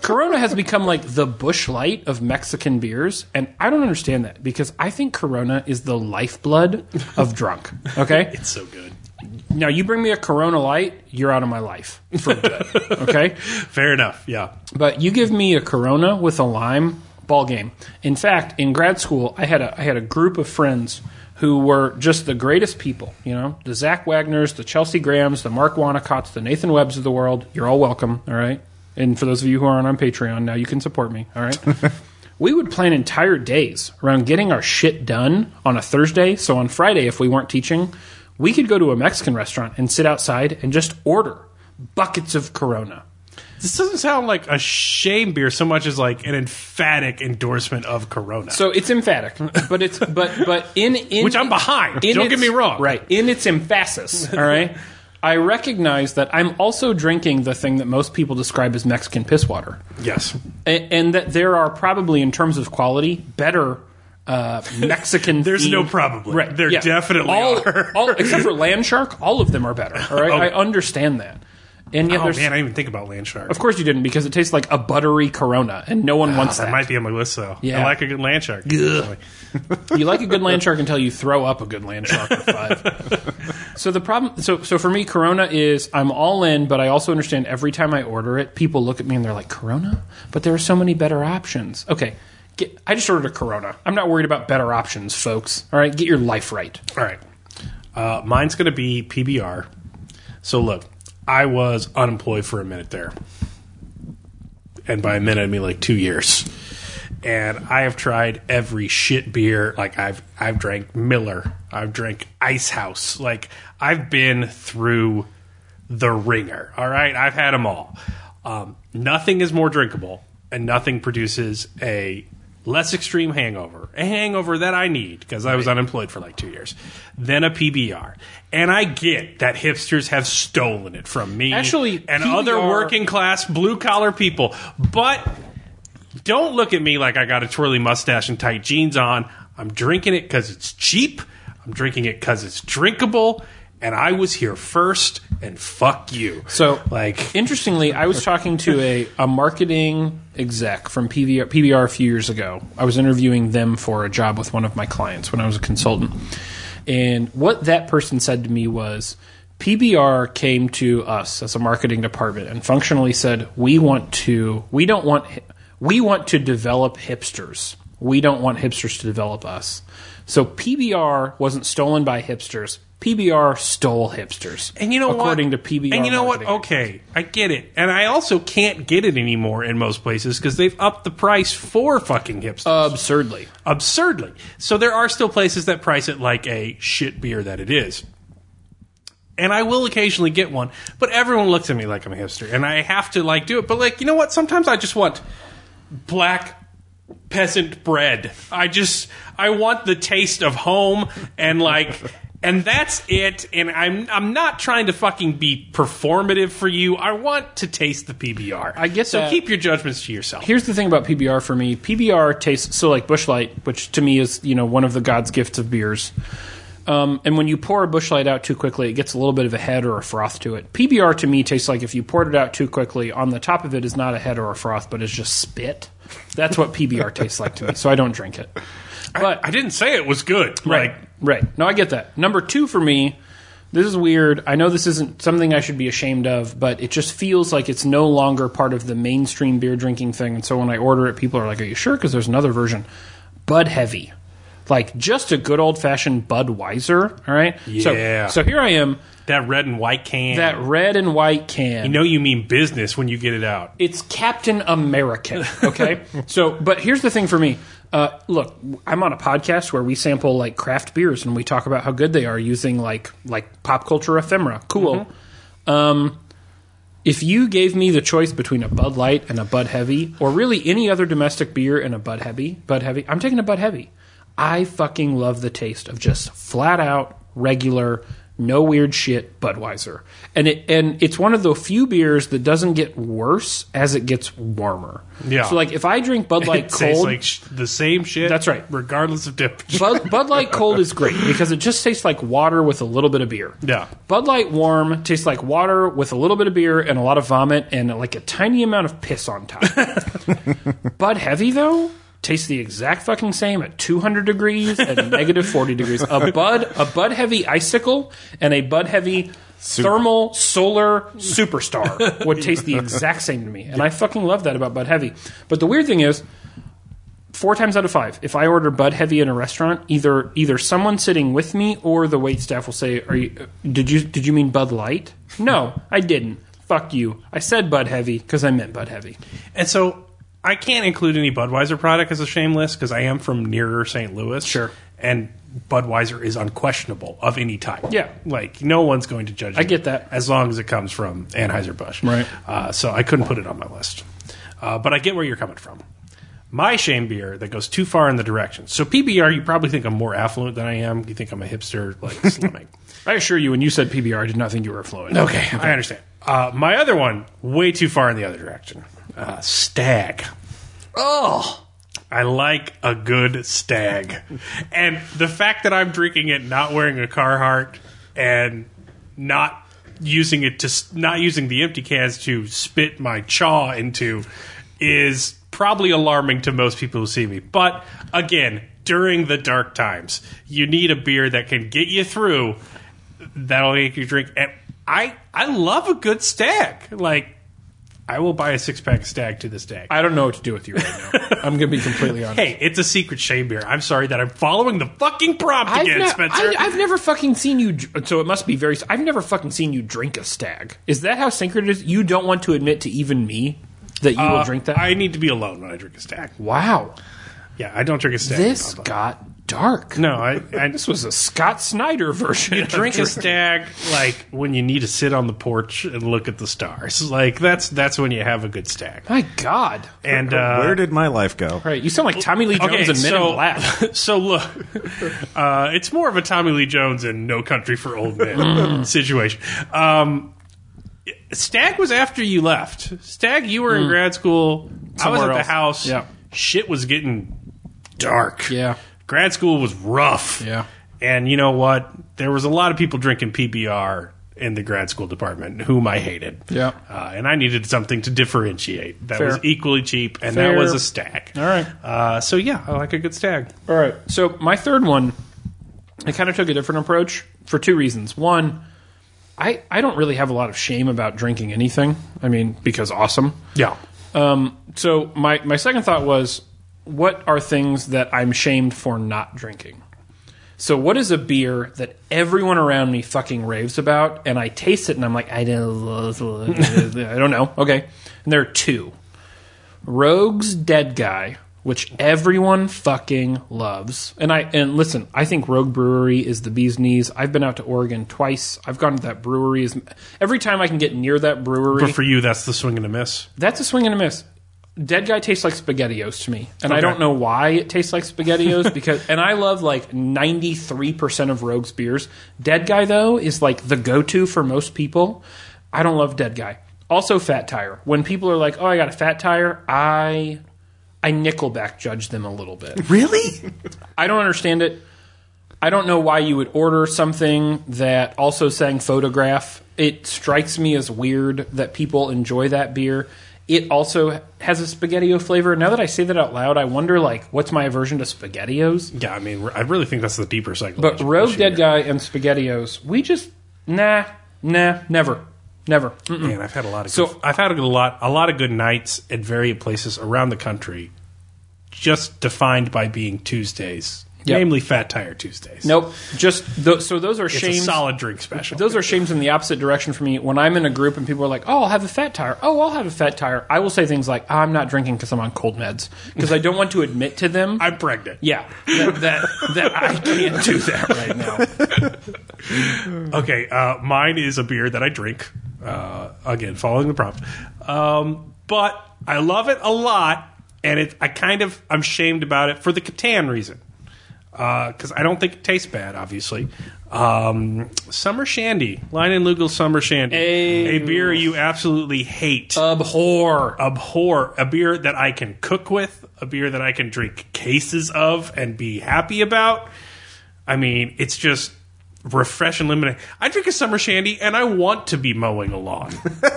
Corona has become like the Busch Light of Mexican beers, and I don't understand that because I think Corona is the lifeblood of drunk. Okay, It's so good. now you bring me a Corona Light, you're out of my life for good. Okay. Fair enough. Yeah. But you give me a Corona with a lime, ball game. In fact, in grad school, I had a I had a group of friends who were just the greatest people. You know, the Zach Wagners, the Chelsea Grahams, the Mark Wanacotts, the Nathan Webbs of the world. You're all welcome. All right. And for those of you who aren't on Patreon, now you can support me. All right. we would plan entire days around getting our shit done on a Thursday. So on Friday, if we weren't teaching, we could go to a Mexican restaurant and sit outside and just order buckets of Corona. This doesn't sound like a shame beer so much as like an emphatic endorsement of Corona. So it's emphatic, but it's but but in in Which I'm behind. in Don't its- get me wrong. Right in its emphasis. All right. I recognize that I'm also drinking the thing that most people describe as Mexican piss water, yes. and, and that there are probably, in terms of quality, better uh, Mexican. There's no themed- probably. Right. There yeah. definitely all, are. all except for Land Shark. All of them are better. All right, Oh. I understand that. And yet, Oh there's man, I didn't even think about land shark. of course you didn't because it tastes like a buttery Corona, and no one wants that that. might be on my list though. Yeah. I like a good land shark. you like a good land shark until you throw up a good land shark with five. so the problem, so so for me, Corona is I'm all in, but I also understand every time I order it, people look at me and they're like, Corona, but there are so many better options. Okay, get, I just ordered a Corona. I'm not worried about better options, folks. All right, get your life right. All right. Uh, mine's going to be PBR. So look, I was unemployed for a minute there. And by a minute, I mean like two years. And I have tried every shit beer. Like I've I've drank Miller. I've drank Icehouse. Like I've been through the ringer. All right, I've had them all. Um, nothing is more drinkable, and nothing produces a less extreme hangover, a hangover that I need because I was unemployed for like two years, than a PBR. And I get that hipsters have stolen it from me, Actually, and PBR other working class blue collar people, but. Don't look at me like I got a twirly mustache and tight jeans on. I'm drinking it because it's cheap. I'm drinking it because it's drinkable. And I was here first, and fuck you. So, like, interestingly, I was talking to a, a marketing exec from PBR, PBR a few years ago. I was interviewing them for a job with one of my clients when I was a consultant. And what that person said to me was PBR came to us as a marketing department and functionally said, "We want to we don't want we want to develop hipsters. We don't want hipsters to develop us." So PBR wasn't stolen by hipsters. PBR stole hipsters. and you know according what? to PBR. And you know what? Okay, I get it. And I also can't get it anymore in most places because they've upped the price for fucking hipsters. absurdly. absurdly. So there are still places that price it like a shit beer that it is. And I will occasionally get one, but everyone looks at me like I'm a hipster, and I have to like do it. But like, you know what? Sometimes I just want black peasant bread. I just I want the taste of home and like and that's it and I'm I'm not trying to fucking be performative for you. I want to taste the PBR. I get so that. keep your judgments to yourself. Here's the thing about PBR for me. PBR tastes so like Busch Light, which to me is you know one of the God's gifts of beers. Um, and when you pour a Busch Light out too quickly, it gets a little bit of a head or a froth to it. PBR to me tastes like if you poured it out too quickly, on the top of it is not a head or a froth, but it's just spit. That's what PBR tastes like to me. So I don't drink it. But I didn't say it was good. Right. Like right. No, I get that. Number two for me, this is weird. I know this isn't something I should be ashamed of, but it just feels like it's no longer part of the mainstream beer drinking thing. And so when I order it, people are like, Are you sure? Because there's another version. Bud Heavy. Like just a good old fashioned Budweiser. All right. Yeah. So, so here I am, that red and white can. that red and white can. you know you mean business when you get it out. It's Captain American. Okay. so, but here's the thing for me. Uh, look, I'm on a podcast where we sample like craft beers and we talk about how good they are using like like pop culture ephemera. Cool. Um, if you gave me the choice between a Bud Light and a Bud Heavy, or really any other domestic beer and a Bud Heavy, Bud Heavy, I'm taking a Bud Heavy. I fucking love the taste of just flat out regular, no weird shit Budweiser, and it and it's one of the few beers that doesn't get worse as it gets warmer. Yeah. So like if I drink Bud Light it tastes cold, like sh- the same shit. That's right. regardless of temperature. Bud, Bud Light cold is great because it just tastes like water with a little bit of beer. Yeah. Bud Light warm tastes like water with a little bit of beer and a lot of vomit and like a tiny amount of piss on top. Bud Heavy though tastes the exact fucking same at 200 degrees and negative 40 degrees. A Bud a Bud Heavy icicle and a Bud Heavy thermal solar superstar would taste the exact same to me. And I fucking love that about Bud Heavy. But the weird thing is four times out of five, if I order Bud Heavy in a restaurant, either either someone sitting with me or the wait staff will say, "Are you? Uh, did you did you mean Bud Light?" No, I didn't. Fuck you. I said Bud Heavy because I meant Bud Heavy. And so I can't include any Budweiser product as a shame list because I am from nearer St. Louis. Sure. And Budweiser is unquestionable of any type. Yeah. Like, no one's going to judge I get that. As long as it comes from Anheuser-Busch. Right. Uh, so I couldn't put it on my list. Uh, but I get where you're coming from. My shame beer that goes too far in the direction. So PBR, you probably think I'm more affluent than I am. You think I'm a hipster, like slumming. I assure you, when you said PBR, I did not think you were fluent. Okay, I understand. Uh, my other one, way too far in the other direction. Uh, Stag. Oh, I like a good stag. And the fact that I'm drinking it not wearing a Carhartt and not using it to not using the empty cans to spit my chaw into is probably alarming to most people who see me. But again, during the dark times, you need a beer that can get you through that'll make you drink and I I love a good stag. Like I will buy a six pack of stag to this day. I don't know what to do with you right now. I'm going to be completely honest. Hey, it's a secret shame beer. I'm sorry that I'm following the fucking prompt I've, again, ne- Spencer. I, have never fucking seen you. dr- So it must be very. I've never fucking seen you drink a stag. Is that how sacred it is? You don't want to admit to even me that you will Uh, drink that. I need to be alone when I drink a stag. wow, Yeah, I don't drink a stag. this public. got dark. no, I, I This was a Scott Snyder version. you of drink a stag like when you need to sit on the porch and look at the stars. Like that's that's when you have a good stag. My God. And uh, Where did my life go? Right, you sound like Tommy Lee Jones Okay, and Men so in Black. so look, uh, it's more of a Tommy Lee Jones and No Country for Old Men Mm. situation. Um, Stag was after you left. Stag, you were in grad school. I was Mm. Somewhere at the house. Yeah. Shit was getting dark. Yeah. Grad school was rough. Yeah. And you know what? There was a lot of people drinking PBR in the grad school department, whom I hated. Yeah. Uh, and I needed something to differentiate that Fair. was equally cheap, and Fair. that was a stag. All right. Uh, so yeah, I like a good stag. All right. So my third one, I kind of took a different approach for two reasons. One, I I don't really have a lot of shame about drinking anything. I mean, because awesome. Yeah. Um, so my my second thought was, what are things that I'm shamed for not drinking? So what is a beer that everyone around me fucking raves about, and I taste it and I'm like, I don't, I don't know. Okay, and there are two. Rogue's Dead Guy, which everyone fucking loves, and I and listen, I think Rogue Brewery is the bee's knees. I've been out to Oregon twice. I've gone to that brewery. As- Every time I can get near that brewery, But for you, that's the swing and a miss. that's a swing and a miss. Dead Guy tastes like SpaghettiOs to me, and I don't know why it tastes like SpaghettiOs because. And I love like ninety three percent of Rogue's beers. Dead Guy though is like the go to for most people. I don't love Dead Guy. Also, Fat Tire. When people are like, "Oh, I got a Fat Tire," I I Nickelback judge them a little bit. Really? I don't understand it. I don't know why you would order something that also sang photograph. It strikes me as weird that people enjoy that beer. It also has a spaghettio flavor. Now that I say that out loud, I wonder like what's my aversion to spaghettios? Yeah, I mean, I really think that's the deeper cycle. But Rogue Dead Guy and spaghettios, we just nah, nah, never, never. Mm-mm. Man, I've had a lot of So- good, I've had a lot a lot of good nights at various places around the country, just defined by being Tuesdays, Yep. namely Fat Tire Tuesdays. Nope. Just th- so those are it's shames. solid drink special. Those are shames in the opposite direction for me. When I'm in a group and people are like, "Oh, I'll have a fat tire." Oh, I'll have a fat tire. I will say things like, "I'm not drinking because I'm on cold meds," because I don't want to admit to them. I'm pregnant. yeah, that, that that I can't do that right now. Okay, uh, mine is a beer that I drink. Uh, again, following the prompt. Um, but I love it a lot, and it, I kind of I'm shamed about it for the Catan reason. Because I don't think it tastes bad, obviously. Um, Summer Shandy, Leinenkugel Summer Shandy, Hey. a beer you absolutely hate, Abhor. abhor, a beer that I can cook with, a beer that I can drink cases of and be happy about. I mean, it's just refresh and lemonade. I drink a summer shandy and I want to be mowing a lawn.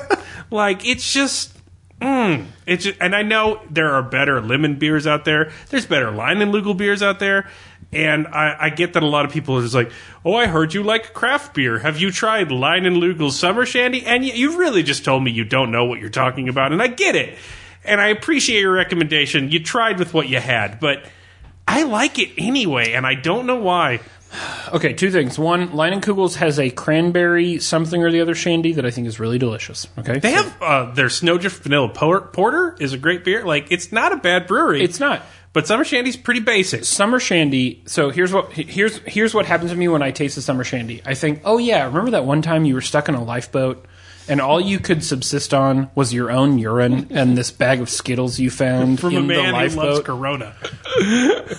like it's just. Mm, it's just, and I know there are better lemon beers out there. There's better Leinenkugel beers out there, and I, I get that a lot of people are just like, "Oh, I heard you like craft beer. Have you tried Leinenkugel's Summer Shandy?" And you, you really just told me you don't know what you're talking about, and I get it, and I appreciate your recommendation. You tried with what you had, but I like it anyway, and I don't know why. Okay, two things. One, Leinenkugel's has a cranberry something or the other shandy that I think is really delicious. Okay, They So- have uh, their Snowdrift Vanilla Porter is a great beer. Like it's not a bad brewery. It's not. But Summer Shandy's pretty basic. summer shandy. So here's what here's here's what happens to me when I taste the summer shandy. I think, oh yeah, remember that one time you were stuck in a lifeboat and all you could subsist on was your own urine and this bag of Skittles you found From a in the man who loves lifeboat, Corona.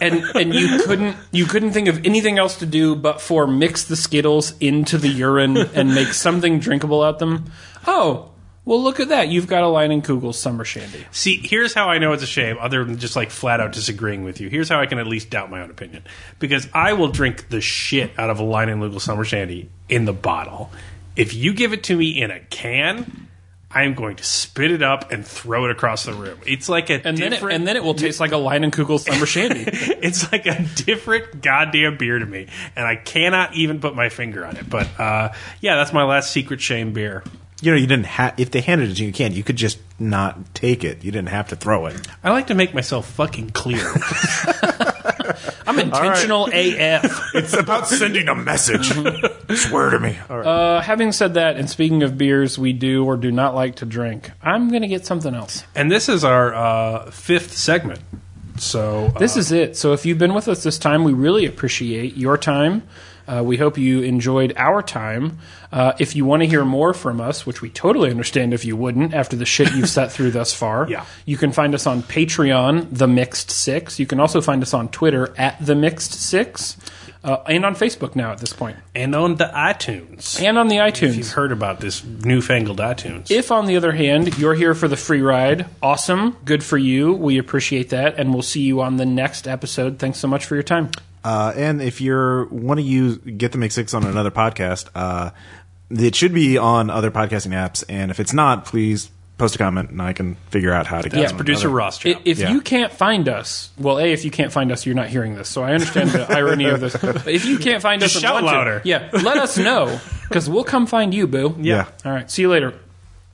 and and you couldn't you couldn't think of anything else to do but for mix the Skittles into the urine and make something drinkable out of them. Oh. Well, look at that. You've got a Leinenkugel Summer Shandy. See, here's how I know it's a shame, other than just like flat out disagreeing with you. Here's how I can at least doubt my own opinion. Because I will drink the shit out of a Leinenkugel Summer Shandy in the bottle. If you give it to me in a can, I am going to spit it up and throw it across the room. It's like a And then, it, and then it will taste like a Leinenkugel Summer Shandy. it's like a different goddamn beer to me, and I cannot even put my finger on it. But uh, yeah, that's my last secret shame beer. You know, you didn't have if they handed it to you, you can't. You could just not take it. You didn't have to throw it. I like to make myself fucking clear. I'm intentional AF. It's about sending a message. Swear to me. All right. Uh, having said that, and speaking of beers we do or do not like to drink, I'm going to get something else. and this is our uh, fifth segment. So uh, This is it. So if you've been with us this time, we really appreciate your time. Uh, we hope you enjoyed our time. Uh, if you want to hear more from us, which we totally understand if you wouldn't after the shit you've sat through thus far, Yeah. you can find us on Patreon, The Mixed Six. You can also find us on Twitter at The Mixed Six, uh, and on Facebook now at this point, and on the iTunes. and on the if you've heard about this newfangled iTunes, If, on the other hand, you're here for the free ride, awesome, good for you. We appreciate that, and we'll see you on the next episode. Thanks so much for your time. Uh, and if you're want to use get the Mixed Six on another podcast, uh, it should be on other podcasting apps. And if it's not, please post a comment and I can figure out how to get that's it on producer other- Ross. I- job. If Yeah. you can't find us, well, a if you can't find us, you're not hearing this. So I understand the irony of this. But if you can't find Just us, shout want to, louder. yeah, let us know because we'll come find you, boo. Yeah. All right. See you later.